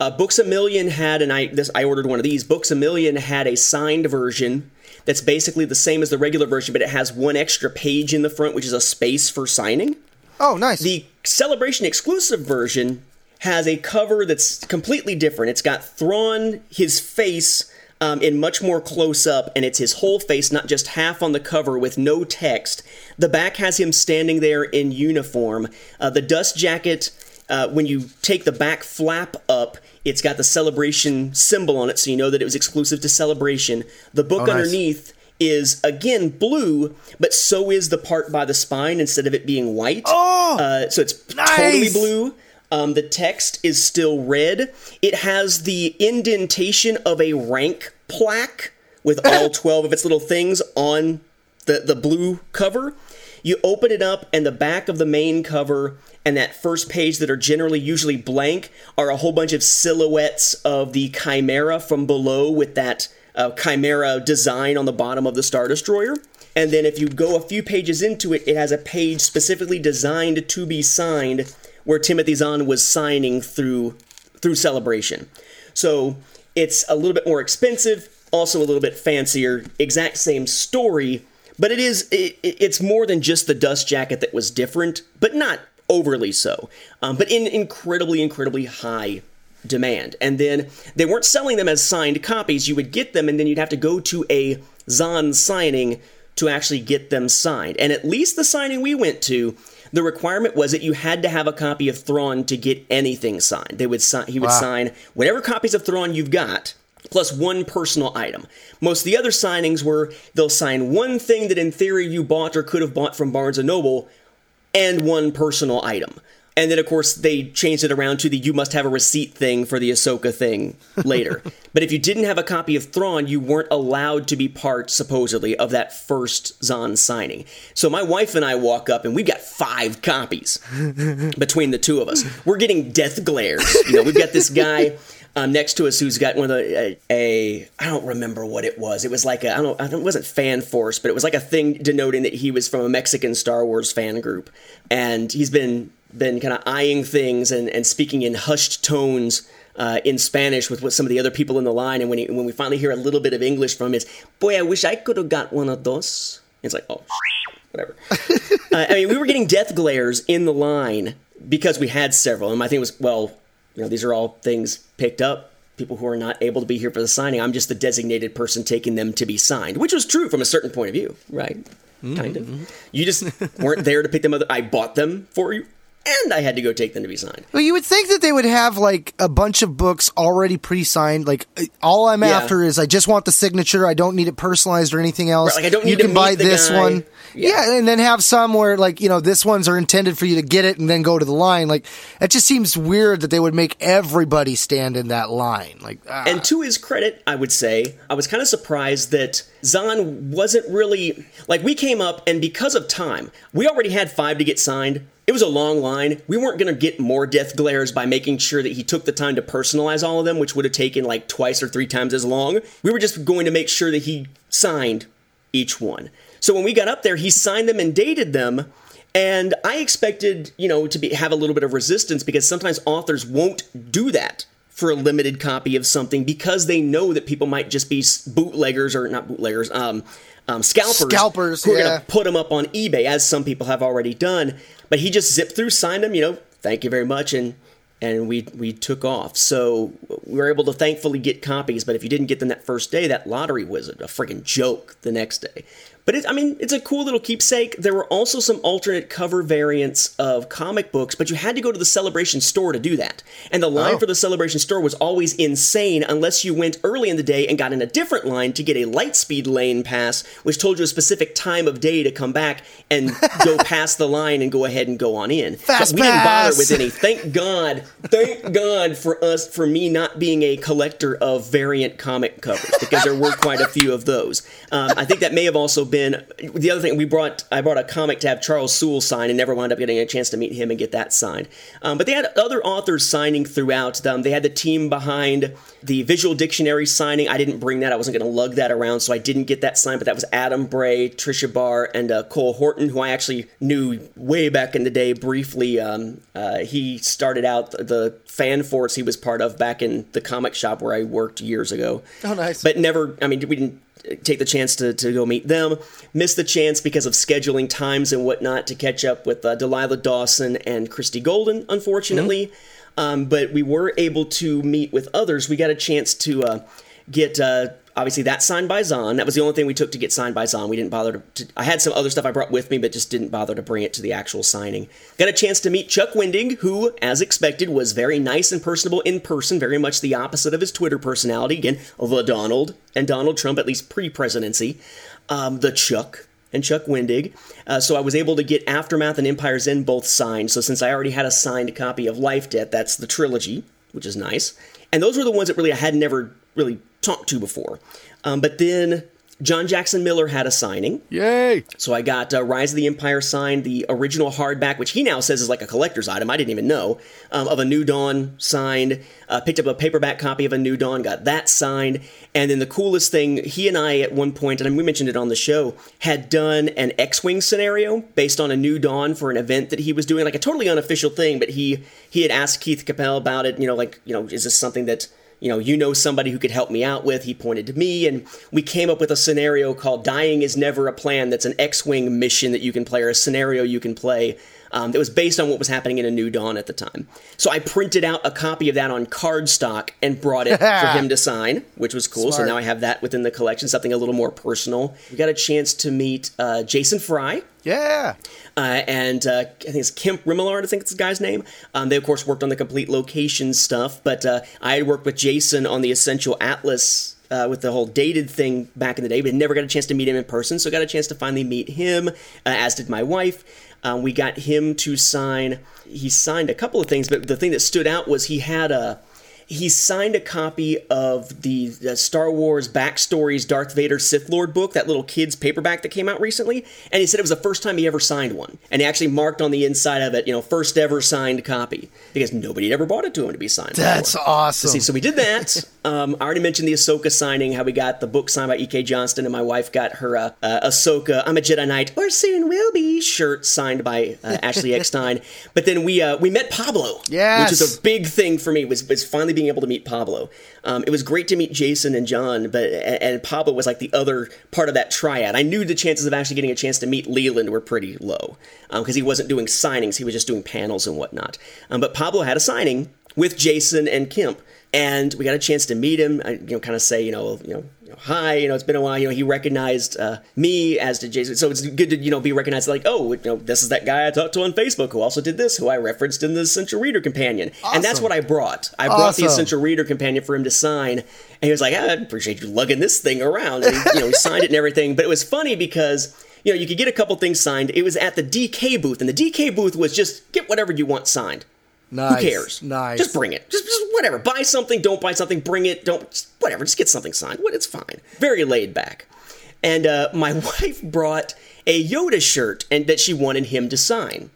Uh, Books a Million had, and I this I ordered one of these. Books a Million had a signed version that's basically the same as the regular version, but it has one extra page in the front, which is a space for signing. Oh, nice. The Celebration exclusive version has a cover that's completely different. It's got Thrawn, his face um, in much more close up, and it's his whole face, not just half on the cover with no text. The back has him standing there in uniform. Uh, the dust jacket, uh, when you take the back flap up, it's got the celebration symbol on it, so you know that it was exclusive to celebration. The book oh, nice. underneath is again blue, but so is the part by the spine instead of it being white. Oh, uh, so it's nice. totally blue. Um, the text is still red. It has the indentation of a rank plaque with all 12 of its little things on the, the blue cover. You open it up, and the back of the main cover and that first page that are generally usually blank are a whole bunch of silhouettes of the Chimera from below with that uh, Chimera design on the bottom of the Star Destroyer. And then if you go a few pages into it, it has a page specifically designed to be signed where Timothy Zahn was signing through through Celebration. So it's a little bit more expensive, also a little bit fancier, exact same story, but it is it, it's more than just the dust jacket that was different, but not overly so. Um, but in incredibly incredibly high demand. And then they weren't selling them as signed copies. You would get them, and then you'd have to go to a Zahn signing to actually get them signed. And at least the signing we went to, the requirement was that you had to have a copy of Thrawn to get anything signed. They would sign, he would wow. sign whatever copies of Thrawn you've got, plus one personal item. Most of the other signings were they'll sign one thing that in theory you bought or could have bought from Barnes and Noble, and one personal item. And then, of course, they changed it around to the you must have a receipt thing for the Ahsoka thing later. but if you didn't have a copy of Thrawn, you weren't allowed to be part, supposedly, of that first Zahn signing. So my wife and I walk up, and we've got five copies between the two of us. We're getting death glares. You know, we've got this guy. Um, next to us who's got one of the a, a I don't remember what it was. It was like a I don't, I don't it wasn't fan force, but it was like a thing denoting that he was from a Mexican Star Wars fan group, and he's been been kind of eyeing things and, and speaking in hushed tones uh, in Spanish with, with some of the other people in the line. And when, he, when we finally hear a little bit of English from him, it's, boy, I wish I could have got one of those. It's like, oh, whatever. uh, I mean, we were getting death glares in the line because we had several. And my thing was, well, you know, these are all things picked up. People who are not able to be here for the signing. I'm just the designated person taking them to be signed, which was true from a certain point of view, right? Mm-hmm. Kind of. You just weren't there to pick them up. I bought them for you and I had to go take them to be signed. Well, you would think that they would have like a bunch of books already pre-signed. Like all I'm Yeah. after is I just want the signature. I don't need it personalized or anything else. Right, like, I don't you to can buy this guy. one. Yeah. and then have some where like you know this ones are intended for you to get it and then go to the line. Like it just seems weird that they would make everybody stand in that line. Like ah. And to his credit, I would say, I was kind of surprised that Zahn wasn't really like we came up and because of time, we already had five to get signed. It was a long line. We weren't going to get more death glares by making sure that he took the time to personalize all of them, which would have taken like twice or three times as long. We were just going to make sure that he signed each one. So when we got up there, he signed them and dated them. And I expected, you know, to be have a little bit of resistance because sometimes authors won't do that for a limited copy of something because they know that people might just be bootleggers or not bootleggers, um, um, scalpers, Scalpers, who are yeah. going to put them up on eBay, as some people have already done. But he just zipped through, signed them, you know, thank you very much, and and we we took off. So we were able to thankfully get copies. But if you didn't get them that first day, that lottery was a, friggin' joke the next day. But it, I mean, it's a cool little keepsake. There were also some alternate cover variants of comic books, but you had to go to the Celebration store to do that. And the line Oh. for the Celebration store was always insane unless you went early in the day and got in a different line to get a Lightspeed lane pass, which told you a specific time of day to come back and go past the line and go ahead and go on in. Fast but we didn't bother with any. Thank God, thank God for us, for me not being a collector of variant comic covers because there were quite a few of those. Um, I think that may have also been the other thing we brought. I brought a comic to have Charles Soule sign and never wound up getting a chance to meet him and get that signed. Um, but they had other authors signing throughout them. They had the team behind the visual dictionary signing. I didn't bring that. I wasn't going to lug that around, so I didn't get that signed. But that was Adam Bray, Tricia Barr, and uh, Cole Horton, who I actually knew way back in the day briefly. Um, uh, he started out the, the fan force he was part of back in the comic shop where I worked years ago. Oh, nice. But never, I mean, we didn't take the chance to, to go meet them. Missed the chance because of scheduling times and whatnot to catch up with uh, Delilah Dawson and Christie Golden, unfortunately. Um, but we were able to meet with others. We got a chance to uh, get. Obviously, that signed by Zahn. That was the only thing we took to get signed by Zahn. We didn't bother to, to. I had some other stuff I brought with me, but just didn't bother to bring it to the actual signing. Got a chance to meet Chuck Wendig, who, as expected, was very nice and personable in person, very much the opposite of his Twitter personality. Again, the Donald and Donald Trump, at least pre presidency. Um, the Chuck and Chuck Wendig. Uh, so I was able to get Aftermath and Empire's End both signed. So since I already had a signed copy of Life Debt, that's the trilogy, which is nice. And those were the ones that really I had never really talked to before. Um, but then John Jackson Miller had a signing. Yay! So I got uh, Rise of the Empire signed, the original hardback, which he now says is like a collector's item. I didn't even know. Um, of a New Dawn signed. Uh, picked up a paperback copy of a New Dawn, got that signed. And then the coolest thing, he and I at one point, and we mentioned it on the show, had done an X-wing scenario based on a New Dawn for an event that he was doing, like a totally unofficial thing. But he he had asked Keith Capel about it. You know, like you know, is this something that you know, you know somebody who could help me out with. He pointed to me, and we came up with a scenario called "Dying is Never a Plan." That's an X-wing mission that you can play, or a scenario you can play. Um, that was based on what was happening in a New Dawn at the time. So I printed out a copy of that on cardstock and brought it for him to sign, which was cool. So now I have that within the collection, something a little more personal. We got a chance to meet uh, Jason Fry. Yeah. Uh, and uh, I think it's Kemp Remillard, I think it's the guy's name. Um, they, of course, worked on the complete location stuff, but uh, I had worked with Jason on the Essential Atlas uh, with the whole dated thing back in the day, but never got a chance to meet him in person, so got a chance to finally meet him, uh, as did my wife. Um, we got him to sign. He signed a couple of things, but the thing that stood out was he had a he signed a copy of the, the Star Wars Backstories Darth Vader Sith Lord book, that little kid's paperback that came out recently, and he said it was the first time he ever signed one. And he actually marked on the inside of it, you know, first ever signed copy, because nobody had ever brought it to him to be signed. That's before. awesome. See, so we did that. um, I already mentioned the Ahsoka signing, how we got the book signed by E.K. Johnston, and my wife got her uh, uh, Ahsoka, I'm a Jedi Knight, or soon will be shirt signed by uh, Ashley Eckstein. But then we uh, we met Pablo, Yes. which was a big thing for me, was, was finally being able to meet Pablo. Um, it was great to meet Jason and John, but and, Pablo was like the other part of that triad. I knew the chances of actually getting a chance to meet Leland were pretty low because he wasn't doing signings; he was just doing panels and whatnot. Um, but Pablo had a signing with Jason and Kemp. and we got a chance to meet him. I, you know, kind of say, you know, you know, you know, hi, you know, it's been a while. You know, he recognized uh, me as did Jason, so it's good to you know be recognized. Like, oh, you know, this is that guy I talked to on Facebook who also did this, who I referenced in the Essential Reader Companion, awesome. and that's what I brought. I brought awesome. the Essential Reader Companion for him to sign, and he was like, I appreciate you lugging this thing around, and he, you know, he signed it and everything. But it was funny because you know, you could get a couple things signed. It was at the DK booth, and the DK booth was just get whatever you want signed. Nice. Who cares? Nice. Just bring it. Just, just whatever. Buy something. Don't buy something. Bring it. Don't. Just, whatever. Just get something signed. What? It's fine. Very laid back. And uh, my wife brought a Yoda shirt and that she wanted him to sign,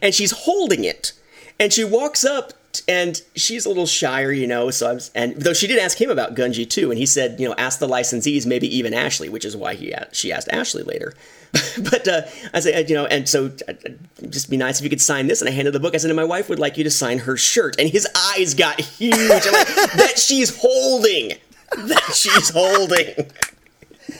and she's holding it, and she walks up and she's a little shyer, you know. So I was, and though she did ask him about Gungi too, and he said, you know, ask the licensees, maybe even Ashley, which is why he she asked Ashley later. but uh, I said, you know, and so uh, just be nice if you could sign this. And I handed the book. I said, and my wife would like you to sign her shirt. And his eyes got huge. I'm like, that she's holding, that she's holding.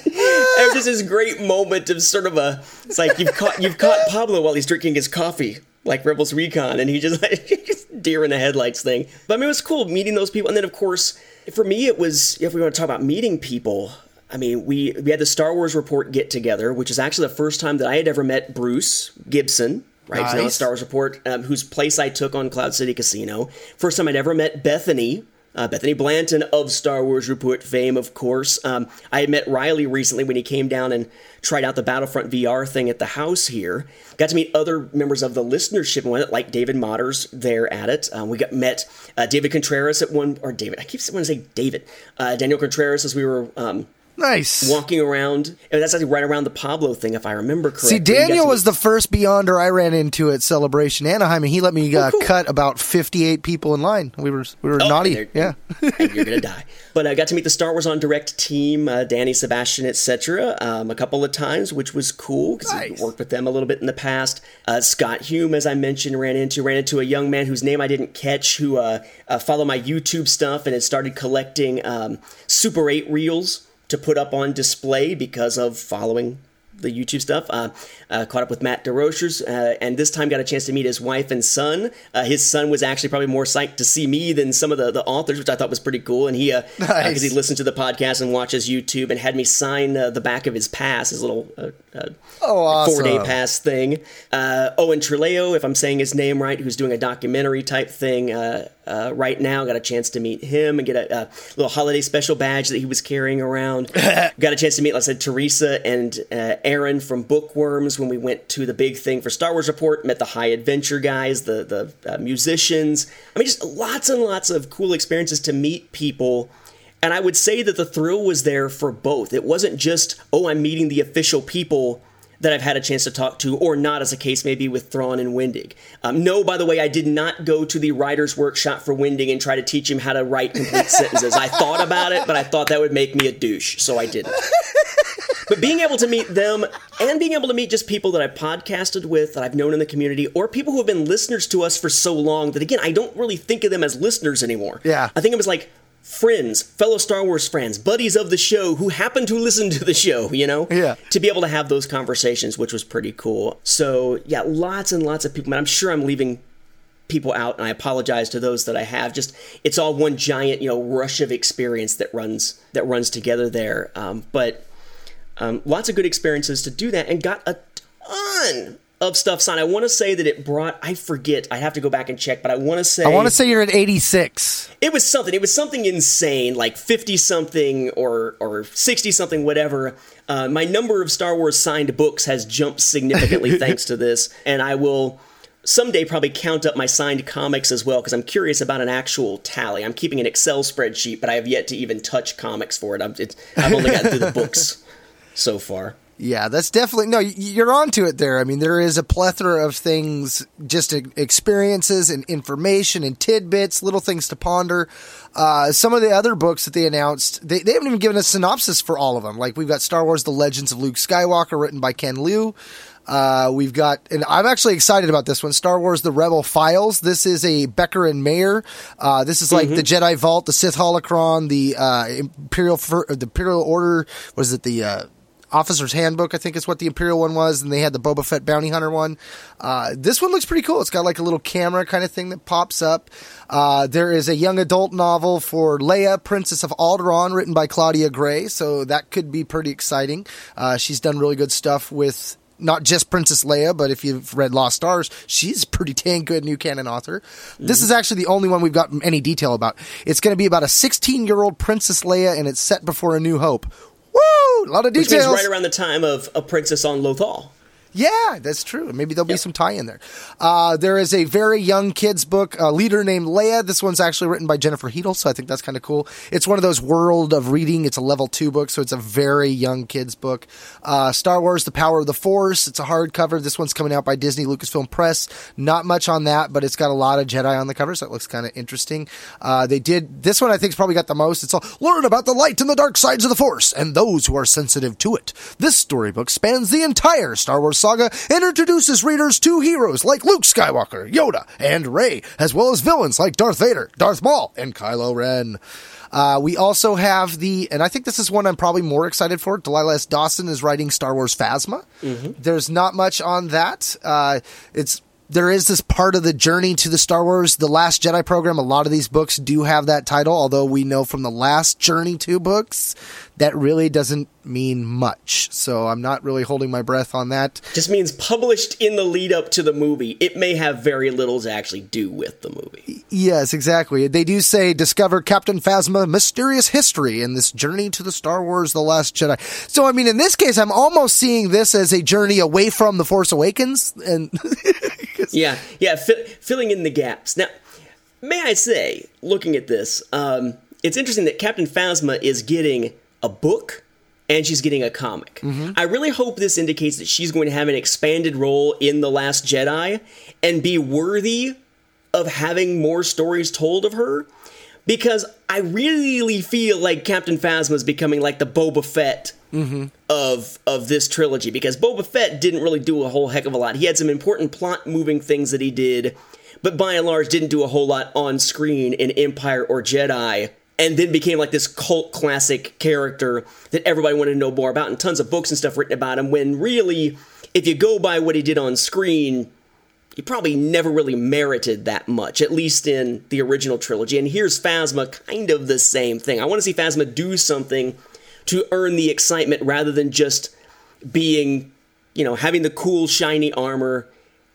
It was just this great moment of sort of a, it's like you've caught you've caught Pablo while he's drinking his coffee like Rebels Recon, and he just like deer in the headlights thing. But I mean, it was cool meeting those people, and then of course, for me, it was if we want to talk about meeting people. I mean, we we had the Star Wars report get together, which is actually the first time that I had ever met Bruce Gibson, right? Nice. Star Wars report, um, whose place I took on Cloud City Casino. First time I'd ever met Bethany, uh, Bethany Blanton of Star Wars Report fame, of course. Um, I met Riley recently when he came down and tried out the Battlefront VR thing at the house here. Got to meet other members of the listenership it, like David Motters there at it. Um, we got met uh, David Contreras at one, or David, I keep wanting to say David. Uh, Daniel Contreras as we were um, Nice. Walking around. And that's actually right around the Pablo thing, if I remember correctly. See, Daniel was the first Beyonder I ran into at Celebration Anaheim, and he let me uh, oh, cool. cut about 58 people in line. We were we were oh, naughty. Yeah. you're going to die. But I got to meet the Star Wars on Direct team, uh, Danny, Sebastian, etc., um, a couple of times, which was cool because nice. I worked with them a little bit in the past. Uh, Scott Hume, as I mentioned, ran into ran into a young man whose name I didn't catch, who uh, uh, followed my YouTube stuff and had started collecting um, Super 8 reels to put up on display because of following the YouTube stuff. Uh, uh, caught up with Matt DeRochers, uh, and this time got a chance to meet his wife and son. Uh, his son was actually probably more psyched to see me than some of the, the authors, which I thought was pretty cool. And he, because uh, uh, nice. he listened to the podcast and watches YouTube, and had me sign the back of his pass, his little oh, awesome. four day pass thing. Owen Truleo, if I'm saying his name right, who's doing a documentary type thing. Uh, right now. Got a chance to meet him and get a, a, little holiday special badge that he was carrying around. Got a chance to meet, like I said, Teresa and uh, Aaron from Bookworms when we went to the big thing for Star Wars Report. Met the High Adventure guys, the the uh, musicians. I mean, just lots and lots of cool experiences to meet people. And I would say that the thrill was there for both. It wasn't just, oh, I'm meeting the official people that I've had a chance to talk to, or not, as a case may be with Thrawn and Wendig. Um, no, by the way, I did not go to the writer's workshop for Wendig and try to teach him how to write complete sentences. I thought about it, but I thought that would make me a douche, so I didn't. but being able to meet them and being able to meet just people that I podcasted with, that I've known in the community, or people who have been listeners to us for so long that, again, I don't really think of them as listeners anymore. Yeah. I think of them as like, friends, fellow Star Wars friends, buddies of the show who happen to listen to the show, you know? Yeah. To be able to have those conversations, which was pretty cool. So, yeah, lots and lots of people. I'm sure I'm leaving people out and I apologize to those that I have. Just it's all one giant, you know, rush of experience that runs that runs together there. Um, but um, lots of good experiences to do that and got a ton of stuff signed. I want to say that it brought, I forget, I have to go back and check, but I want to say. I want to say you're at 86. It was something, it was something insane, like 50 something or, or 60 something, whatever. Uh, my number of Star Wars signed books has jumped significantly thanks to this, and I will someday probably count up my signed comics as well because I'm curious about an actual tally. I'm keeping an Excel spreadsheet, but I have yet to even touch comics for it. i have only gotten through the books so far. Yeah, that's definitely no. You're onto it there. I mean, there is a plethora of things, just experiences and information and tidbits, little things to ponder. Uh, some of the other books that they announced, they, they haven't even given a synopsis for all of them. Like we've got Star Wars: The Legends of Luke Skywalker, written by Ken Liu. Uh, we've got, and I'm actually excited about this one, Star Wars: The Rebel Files. This is a Becker and Mayer. Uh, this is like mm-hmm. the Jedi Vault, the Sith Holocron, the uh, Imperial, the Imperial Order. Was it the uh, Officer's Handbook, I think is what the Imperial one was, and they had the Boba Fett Bounty Hunter one. Uh, this one looks pretty cool. It's got like a little camera kind of thing that pops up. Uh, there is a young adult novel for Leia, Princess of Alderaan, written by Claudia Gray, so that could be pretty exciting. Uh, she's done really good stuff with not just Princess Leia, but if you've read Lost Stars, she's a pretty dang good new canon author. Mm-hmm. This is actually the only one we've got any detail about. It's going to be about a 16 year old Princess Leia, and it's set before A New Hope. Woo! A lot of details. Which means right around the time of A Princess on Lothal. Yeah, that's true. Maybe there'll be some tie in there. Uh, there is a very young kids book, a leader named Leia. This one's actually written by Jennifer Heddle, so I think that's kind of cool. It's one of those world of reading. It's a level two book, so it's a very young kids book. Uh, Star Wars: The Power of the Force. It's a hardcover. This one's coming out by Disney Lucasfilm Press. Not much on that, but it's got a lot of Jedi on the cover, so it looks kind of interesting. Uh, they did this one. I think's probably got the most. It's all learn about the light and the dark sides of the Force and those who are sensitive to it. This storybook spans the entire Star Wars saga and introduces readers to heroes like Luke Skywalker, Yoda, and Rey, as well as villains like Darth Vader, Darth Maul, and Kylo Ren. Uh, we also have the, and I think this is one I'm probably more excited for. Delilah S. Dawson is writing Star Wars Phasma. Mm-hmm. There's not much on that. Uh, it's there is this part of the journey to the Star Wars, the Last Jedi program. A lot of these books do have that title, although we know from the last Journey 2 books that really doesn't mean much. So I'm not really holding my breath on that. Just means published in the lead up to the movie. It may have very little to actually do with the movie. Yes, exactly. They do say discover Captain Phasma mysterious history in this journey to the Star Wars The Last Jedi. So I mean in this case I'm almost seeing this as a journey away from The Force Awakens and Yeah, yeah, fi- filling in the gaps. Now, may I say, looking at this, um, it's interesting that Captain Phasma is getting a book and she's getting a comic. Mm-hmm. I really hope this indicates that she's going to have an expanded role in The Last Jedi and be worthy of having more stories told of her. Because I really feel like Captain Phasma is becoming like the Boba Fett mm-hmm. of of this trilogy. Because Boba Fett didn't really do a whole heck of a lot. He had some important plot moving things that he did, but by and large didn't do a whole lot on screen in Empire or Jedi and then became like this cult classic character that everybody wanted to know more about, and tons of books and stuff written about him. When really, if you go by what he did on screen, he probably never really merited that much, at least in the original trilogy. And here's Phasma, kind of the same thing. I want to see Phasma do something to earn the excitement rather than just being, you know, having the cool, shiny armor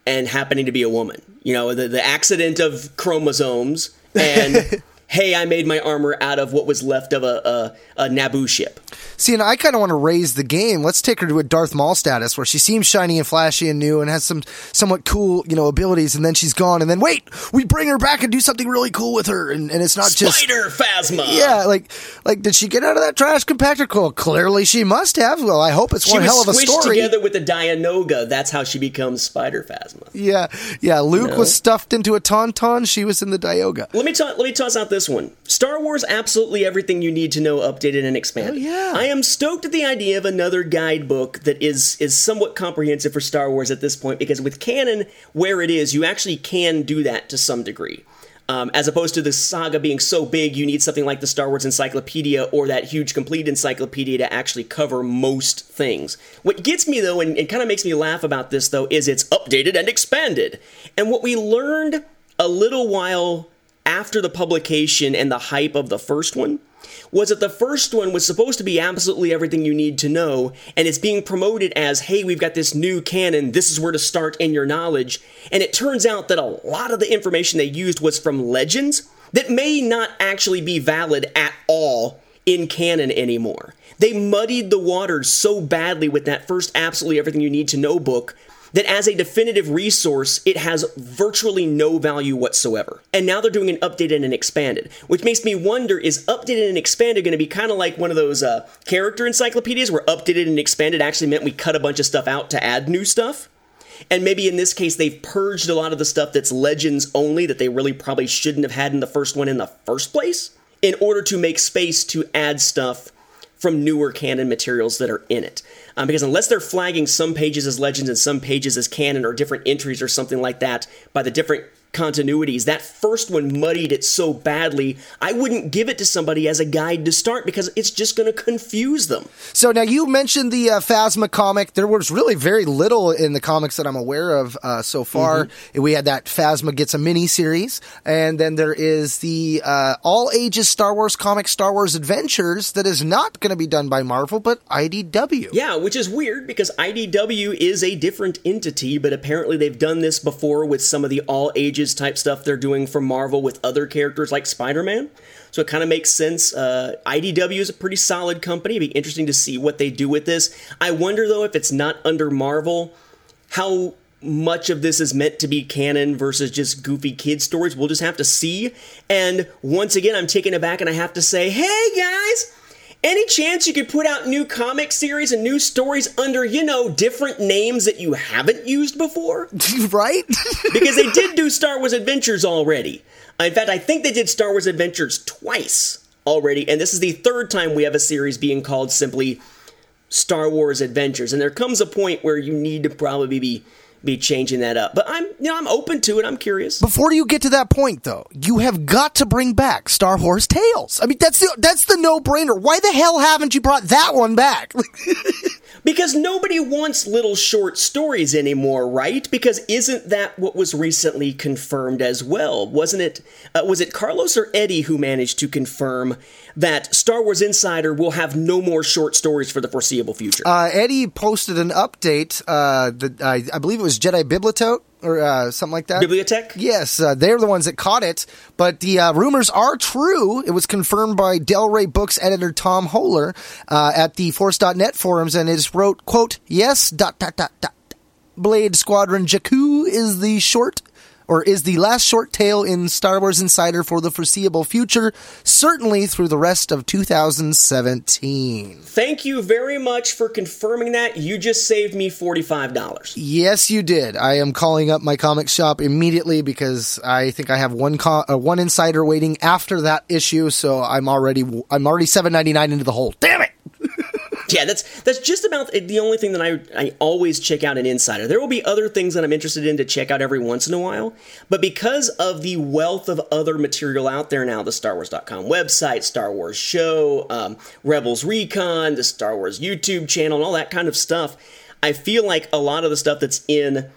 and happening to be a woman. You know, the, the accident of chromosomes and. hey, I made my armor out of what was left of a, a, a Naboo ship. See, and I kind of want to raise the game. Let's take her to a Darth Maul status where she seems shiny and flashy and new and has some somewhat cool, you know, abilities, and then she's gone. And then wait, we bring her back and do something really cool with her, and, and it's not Spider just Spider Phasma. Yeah, like like did she get out of that trash compactor? Cool. Clearly, she must have. Well, I hope it's she one hell of a story. together with the Dianoga. That's how she becomes Spider Phasma. Yeah, yeah. Luke no. was stuffed into a tauntaun. She was in the Dianoga. Let me ta- let me toss out this one. Star Wars, absolutely everything you need to know, updated and expanded. Oh, yeah. I am stoked at the idea of another guidebook that is is somewhat comprehensive for Star Wars at this point, because with canon where it is, you actually can do that to some degree. Um, as opposed to the saga being so big, you need something like the Star Wars Encyclopedia or that huge complete encyclopedia to actually cover most things. What gets me though, and it kind of makes me laugh about this though, is it's updated and expanded. And what we learned a little while after the publication and the hype of the first one was that the first one was supposed to be absolutely everything you need to know, and it's being promoted as, hey, we've got this new canon, this is where to start in your knowledge. And it turns out that a lot of the information they used was from legends that may not actually be valid at all in canon anymore. They muddied the waters so badly with that first absolutely everything you need to know book that as a definitive resource, it has virtually no value whatsoever. And now they're doing an updated and expanded, which makes me wonder is updated and expanded going to be kind of like one of those uh, character encyclopedias where updated and expanded actually meant we cut a bunch of stuff out to add new stuff? And maybe in this case, they've purged a lot of the stuff that's legends only that they really probably shouldn't have had in the first one in the first place in order to make space to add stuff from newer canon materials that are in it um, because unless they're flagging some pages as legends and some pages as canon or different entries or something like that by the different continuities. That first one muddied it so badly. I wouldn't give it to somebody as a guide to start because it's just going to confuse them. So now you mentioned the uh, Phasma comic. There was really very little in the comics that I'm aware of uh, so far. Mm-hmm. We had that Phasma gets a mini series, and then there is the uh, all ages Star Wars comic, Star Wars Adventures, that is not going to be done by Marvel but IDW. Yeah, which is weird because IDW is a different entity, but apparently they've done this before with some of the all ages type stuff they're doing for Marvel with other characters like Spider Man. So it kind of makes sense. Uh, IDW is a pretty solid company. It'd be interesting to see what they do with this. I wonder, though, if it's not under Marvel, how much of this is meant to be canon versus just goofy kid stories. We'll just have to see. And once again, I'm taken aback and I have to say, hey guys, any chance you could put out new comic series and new stories under, you know, different names that you haven't used before? right? because they did do Star Wars Adventures already. In fact, I think they did Star Wars Adventures twice already, and this is the third time we have a series being called simply Star Wars Adventures. And there comes a point where you need to probably be be changing that up. But I'm, you know, I'm open to it. I'm curious. Before you get to that point, though, you have got to bring back Star Wars Tales. I mean, that's the that's the no brainer. Why the hell haven't you brought that one back? because nobody wants little short stories anymore, right? Because isn't that what was recently confirmed as well? Wasn't it? Uh, was it Carlos or Eddie who managed to confirm that Star Wars Insider will have no more short stories for the foreseeable future? Uh, Eddie posted an update. Uh, that I, I believe it was Jedi Bibliotote or uh, something like that. Bibliotech? Yes, uh, they're the ones that caught it. But the uh, rumors are true. It was confirmed by Del Rey Books editor Tom Hoeler uh, at the Force.net forums, and it wrote, quote, yes, dot, dot, dot, dot. Blade Squadron Jakku is the short or is the last short tale in Star Wars Insider for the foreseeable future, certainly through the rest of 2017. Thank you very much for confirming that. You just saved me $45. Yes, you did. I am calling up my comic shop immediately because I think I have one co- uh, one insider waiting after that issue, so I'm already I'm already 7.99 into the hole. Damn it. Yeah, that's that's just about the only thing that I I always check out an insider. There will be other things that I'm interested in to check out every once in a while, but because of the wealth of other material out there now, the StarWars.com website, Star Wars show, um, Rebels Recon, the Star Wars YouTube channel, and all that kind of stuff, I feel like a lot of the stuff that's in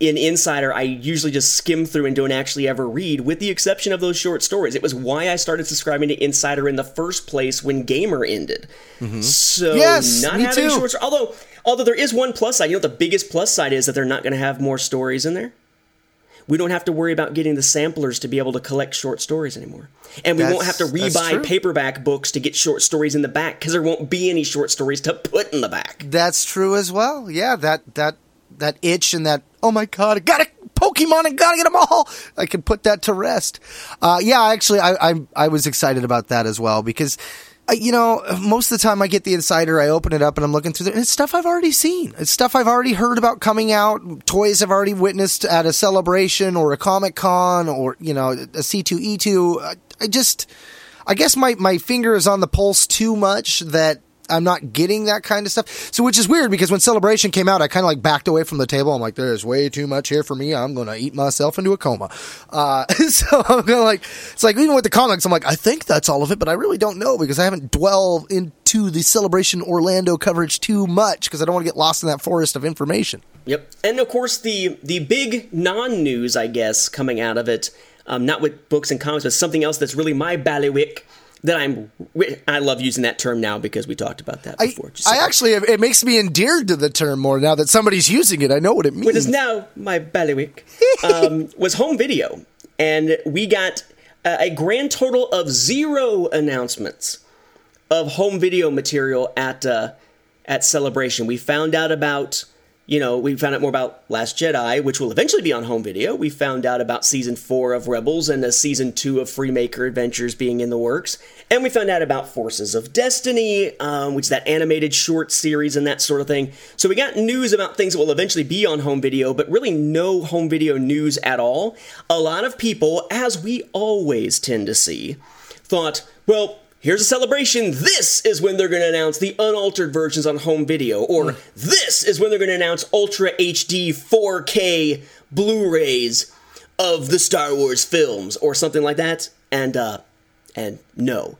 in Insider, I usually just skim through and don't actually ever read, with the exception of those short stories. It was why I started subscribing to Insider in the first place when Gamer ended. Mm-hmm. So yes, not me having too. short although although there is one plus side. You know what the biggest plus side is that they're not going to have more stories in there. We don't have to worry about getting the samplers to be able to collect short stories anymore. And we That's- won't have to that's rebuy true. paperback books to get short stories in the back because there won't be any short stories to put in the back. That's true as well. Yeah, that that that itch and that oh my god, I got a Pokemon, I gotta get them all. I can put that to rest. Uh, yeah, actually, I, I I was excited about that as well because. I, you know, most of the time I get the insider, I open it up and I'm looking through there, and it's stuff I've already seen. It's stuff I've already heard about coming out, toys I've already witnessed at a celebration or a Comic Con or, you know, a C2E2. I, I just, I guess my, my finger is on the pulse too much that I'm not getting that kind of stuff. So, which is weird because when Celebration came out, I kind of like backed away from the table. I'm like, there's way too much here for me. I'm going to eat myself into a coma. Uh, so I'm going to like, it's like, even with the comics, I'm like, I think that's all of it, but I really don't know because I haven't dwelled into the Celebration Orlando coverage too much because I don't want to get lost in that forest of information. Yep, and of course the the big non-news, I guess, coming out of it, um, not with books and comics, but something else that's really my ballywick that I'm. I love using that term now because we talked about that before. Just I actually, it makes me endeared to the term more now that somebody's using it. I know what it means. What is now my ballywick um, was home video, and we got uh, a grand total of zero announcements of home video material at uh, at Celebration. We found out about you know we found out more about Last Jedi, which will eventually be on home video. We found out about season four of Rebels and a season two of Freemaker Adventures being in the works, and we found out about Forces of Destiny, um, which is that animated short series and that sort of thing. So we got news about things that will eventually be on home video, but really no home video news at all. A lot of people, as we always tend to see, thought, well, here's a celebration. This is when they're going to announce the unaltered versions on home video, or this is when they're going to announce Ultra HD 4K Blu rays. of the Star Wars films or something like that. And uh and no.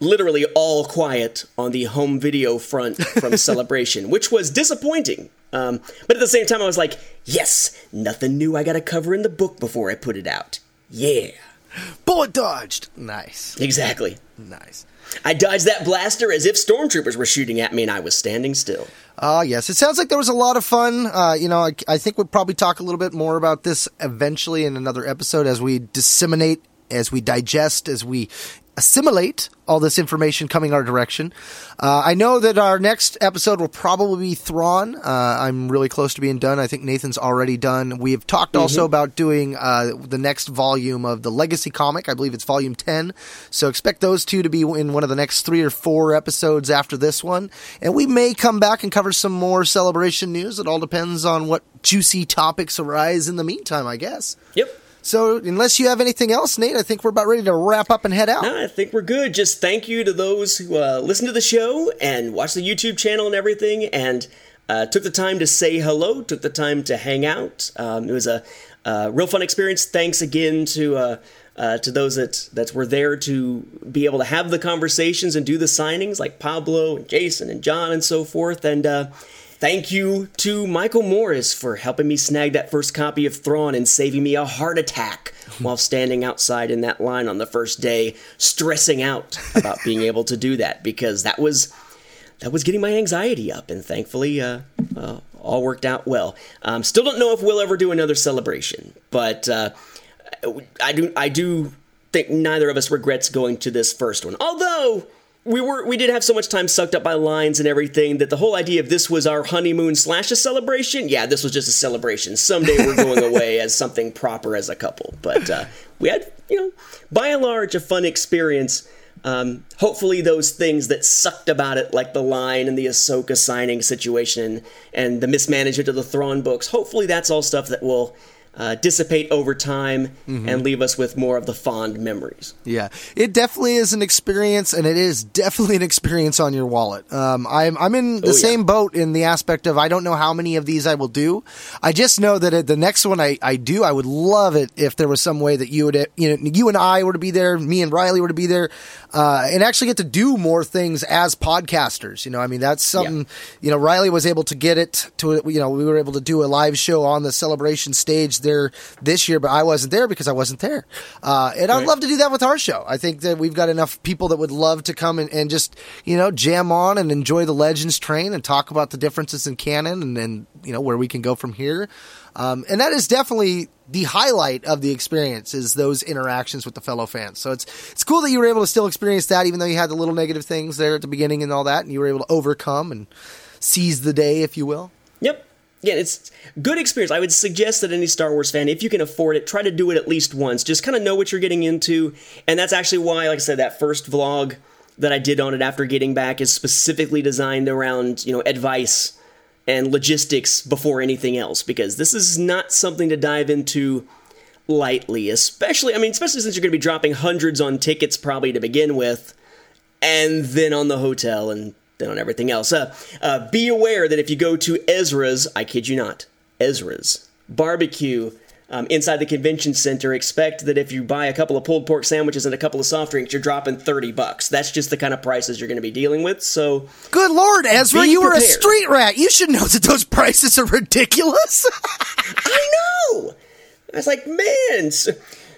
Literally all quiet on the home video front from Celebration, which was disappointing. Um, but at the same time, I was like, yes, nothing new I gotta cover in the book before I put it out. Yeah. Bullet dodged. Nice. Exactly. Nice. I dodged that blaster as if stormtroopers were shooting at me and I was standing still. Ah, uh, yes. It sounds like there was a lot of fun. Uh, you know, I, I, think we'll probably talk a little bit more about this eventually in another episode as we disseminate, as we digest, as we assimilate all this information coming our direction. Uh, I know that our next episode will probably be Thrawn. Uh, I'm really close to being done. I think Nathan's already done. We have talked mm-hmm. also about doing uh, the next volume of the Legacy comic. I believe it's volume 10. So expect those two to be in one of the next three or four episodes after this one. And we may come back and cover some more celebration news. It all depends on what juicy topics arise in the meantime, I guess. Yep. So, unless you have anything else, Nate, I think we're about ready to wrap up and head out. No, I think we're good. Just thank you to those who uh, listen to the show and watch the YouTube channel and everything, and uh, took the time to say hello, took the time to hang out. Um, it was a, a, real fun experience. Thanks again to. Uh, uh, to those that, that were there to be able to have the conversations and do the signings, like Pablo and Jason and John and so forth. And uh, Thank you to Michael Morris for helping me snag that first copy of Thrawn and saving me a heart attack while standing outside in that line on the first day, stressing out about being able to do that because that was that was getting my anxiety up, and thankfully, uh, uh, all worked out well. Um, still don't know if we'll ever do another celebration, but uh, I do I do think neither of us regrets going to this first one, although we were we did have so much time sucked up by lines and everything that the whole idea of this was our honeymoon slash a celebration. Yeah, this was just a celebration. Someday we're going away as something proper as a couple. But uh, we had, you know, by and large, a fun experience. Um, hopefully, those things that sucked about it, like the line and the Ahsoka signing situation and the mismanagement of the Thrawn books, hopefully that's all stuff that will uh, dissipate over time mm-hmm. and leave us with more of the fond memories. Yeah, it definitely is an experience, and it is definitely an experience on your wallet. Um, I'm I'm in the oh, same yeah. boat in the aspect of I don't know how many of these I will do. I just know that the next one I, I do, I would love it if there was some way that you would you know you and I were to be there, me and Riley were to be there, uh, and actually get to do more things as podcasters. You know, I mean that's something. Yeah. You know, Riley was able to get it to you know we were able to do a live show on the celebration stage there this year, but I wasn't there because I wasn't there. Uh, and I'd love to do that with our show. I think that we've got enough people that would love to come and, and just, you know, jam on and enjoy the Legends train and talk about the differences in canon and, and you know, where we can go from here. Um, and that is definitely the highlight of the experience is those interactions with the fellow fans. So it's it's cool that you were able to still experience that, even though you had the little negative things there at the beginning and all that, and you were able to overcome and seize the day, if you will. Yeah, it's good experience. I would suggest that any Star Wars fan, if you can afford it, try to do it at least once. Just kind of know what you're getting into. And that's actually why, like I said, that first vlog that I did on it after getting back is specifically designed around, you know, advice and logistics before anything else. Because this is not something to dive into lightly, especially, I mean, especially since you're going to be dropping hundreds on tickets probably to begin with, and then on the hotel and than on everything else. Uh, uh, be aware that if you go to Ezra's, I kid you not, Ezra's barbecue um, inside the convention center, expect that if you buy a couple of pulled pork sandwiches and a couple of soft drinks, you're dropping 30 bucks. That's just the kind of prices you're going to be dealing with. So, good lord, Ezra, you prepared. were a street rat. You should know that those prices are ridiculous. I know. I was like, man, so,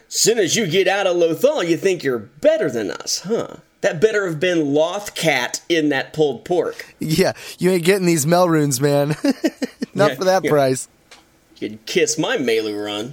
soon as you get out of Lothal, you think you're better than us, huh? That better have been Lothcat in that pulled pork. Yeah, you ain't getting these meilooruns, man. Not yeah, for that yeah. price. You'd kiss my meiloorun.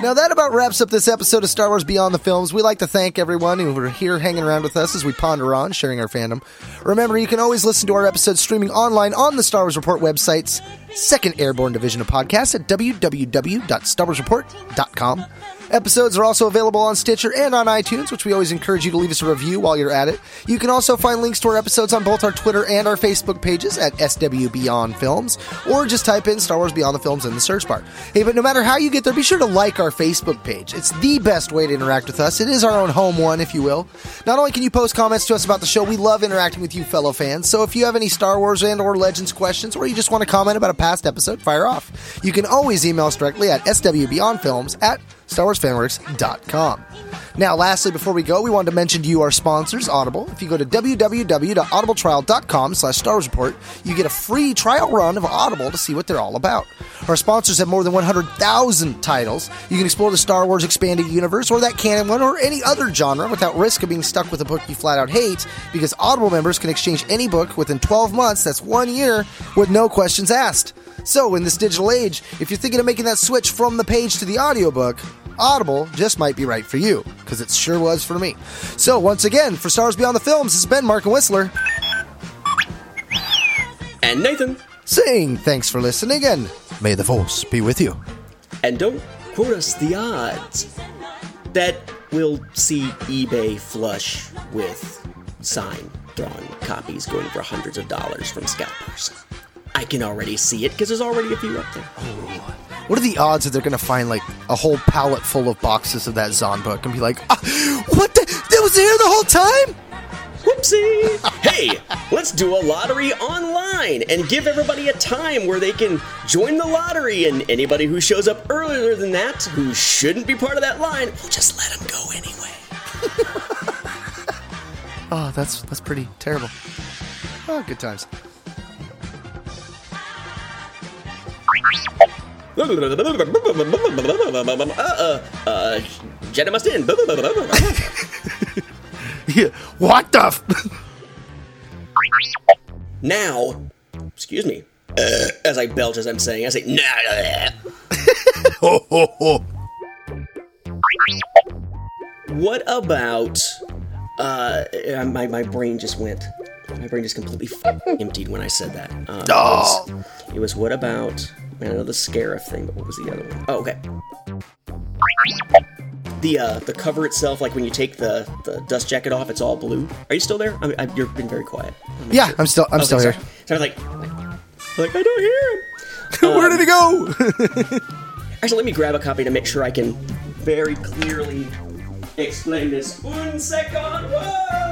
Now that about wraps up this episode of Star Wars Beyond the Films. We'd like to thank everyone who were here hanging around with us as we ponder on sharing our fandom. Remember, you can always listen to our episodes streaming online on the Star Wars Report websites 2nd Airborne Division of Podcasts at www.starwarsreport.com. Episodes are also available on Stitcher and on iTunes, which we always encourage you to leave us a review while you're at it. You can also find links to our episodes on both our Twitter and our Facebook pages at SW Beyond Films, or just type in Star Wars Beyond the Films in the search bar. Hey, but no matter how you get there, be sure to like our Facebook page. It's the best way to interact with us. It is our own home one, if you will. Not only can you post comments to us about the show, we love interacting with you fellow fans. So if you have any Star Wars and or Legends questions, or you just want to comment about a past episode, fire off. You can always email us directly at swbeyondfilms at StarWarsFanWorks.com. Now, lastly, before we go, we wanted to mention to you our sponsors, Audible. If you go to www.audibletrial.com slash Star Wars Report, you get a free trial run of Audible to see what they're all about. Our sponsors have more than 100,000 titles. You can explore the Star Wars expanded universe or that canon one or any other genre without risk of being stuck with a book you flat out hate because Audible members can exchange any book within 12 months, that's one year, with no questions asked. So, in this digital age, if you're thinking of making that switch from the page to the audiobook, Audible just might be right for you, because it sure was for me. So, once again, for Stars Beyond the Films, this has been Mark and Whistler. And Nathan. Saying thanks for listening, and may the Force be with you. And don't quote us the odds that we'll see eBay flush with signed, Thrawn copies going for hundreds of dollars from scalpers. I can already see it because there's already a few up there. What are the odds that they're going to find like a whole pallet full of boxes of that Thrawn book and be like, ah, "What? The, that was here the whole time." Whoopsie! hey, let's do a lottery online and give everybody a time where they can join the lottery. And anybody who shows up earlier than that, who shouldn't be part of that line, we'll just let them go anyway. oh, that's that's pretty terrible. Oh, good times. Uh, uh, uh, Jenna must in. yeah, what the? F- now, excuse me, uh, as I belch as I'm saying, I say, nah. ho, ho, ho. What about, uh, my, my brain just went, my brain just completely emptied when I said that. Um, oh. it, was, it was what about, man, I know the Scarif thing, but what was the other one? Oh, okay. The uh, the cover itself, like when you take the, the dust jacket off, it's all blue. Are you still there? I mean, I, you've been very quiet. I'm yeah, sure. I'm still I'm okay, still sorry. here. So I was like, like I don't hear him. Where did he go? actually, let me grab a copy to make sure I can very clearly explain this. One second. Whoa!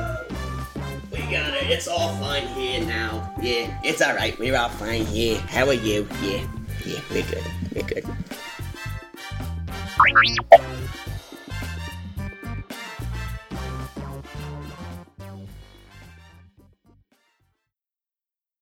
We got it. It's all fine here now. Yeah, it's all right. We're all fine here. How are you? Yeah, yeah, we're good. We're good.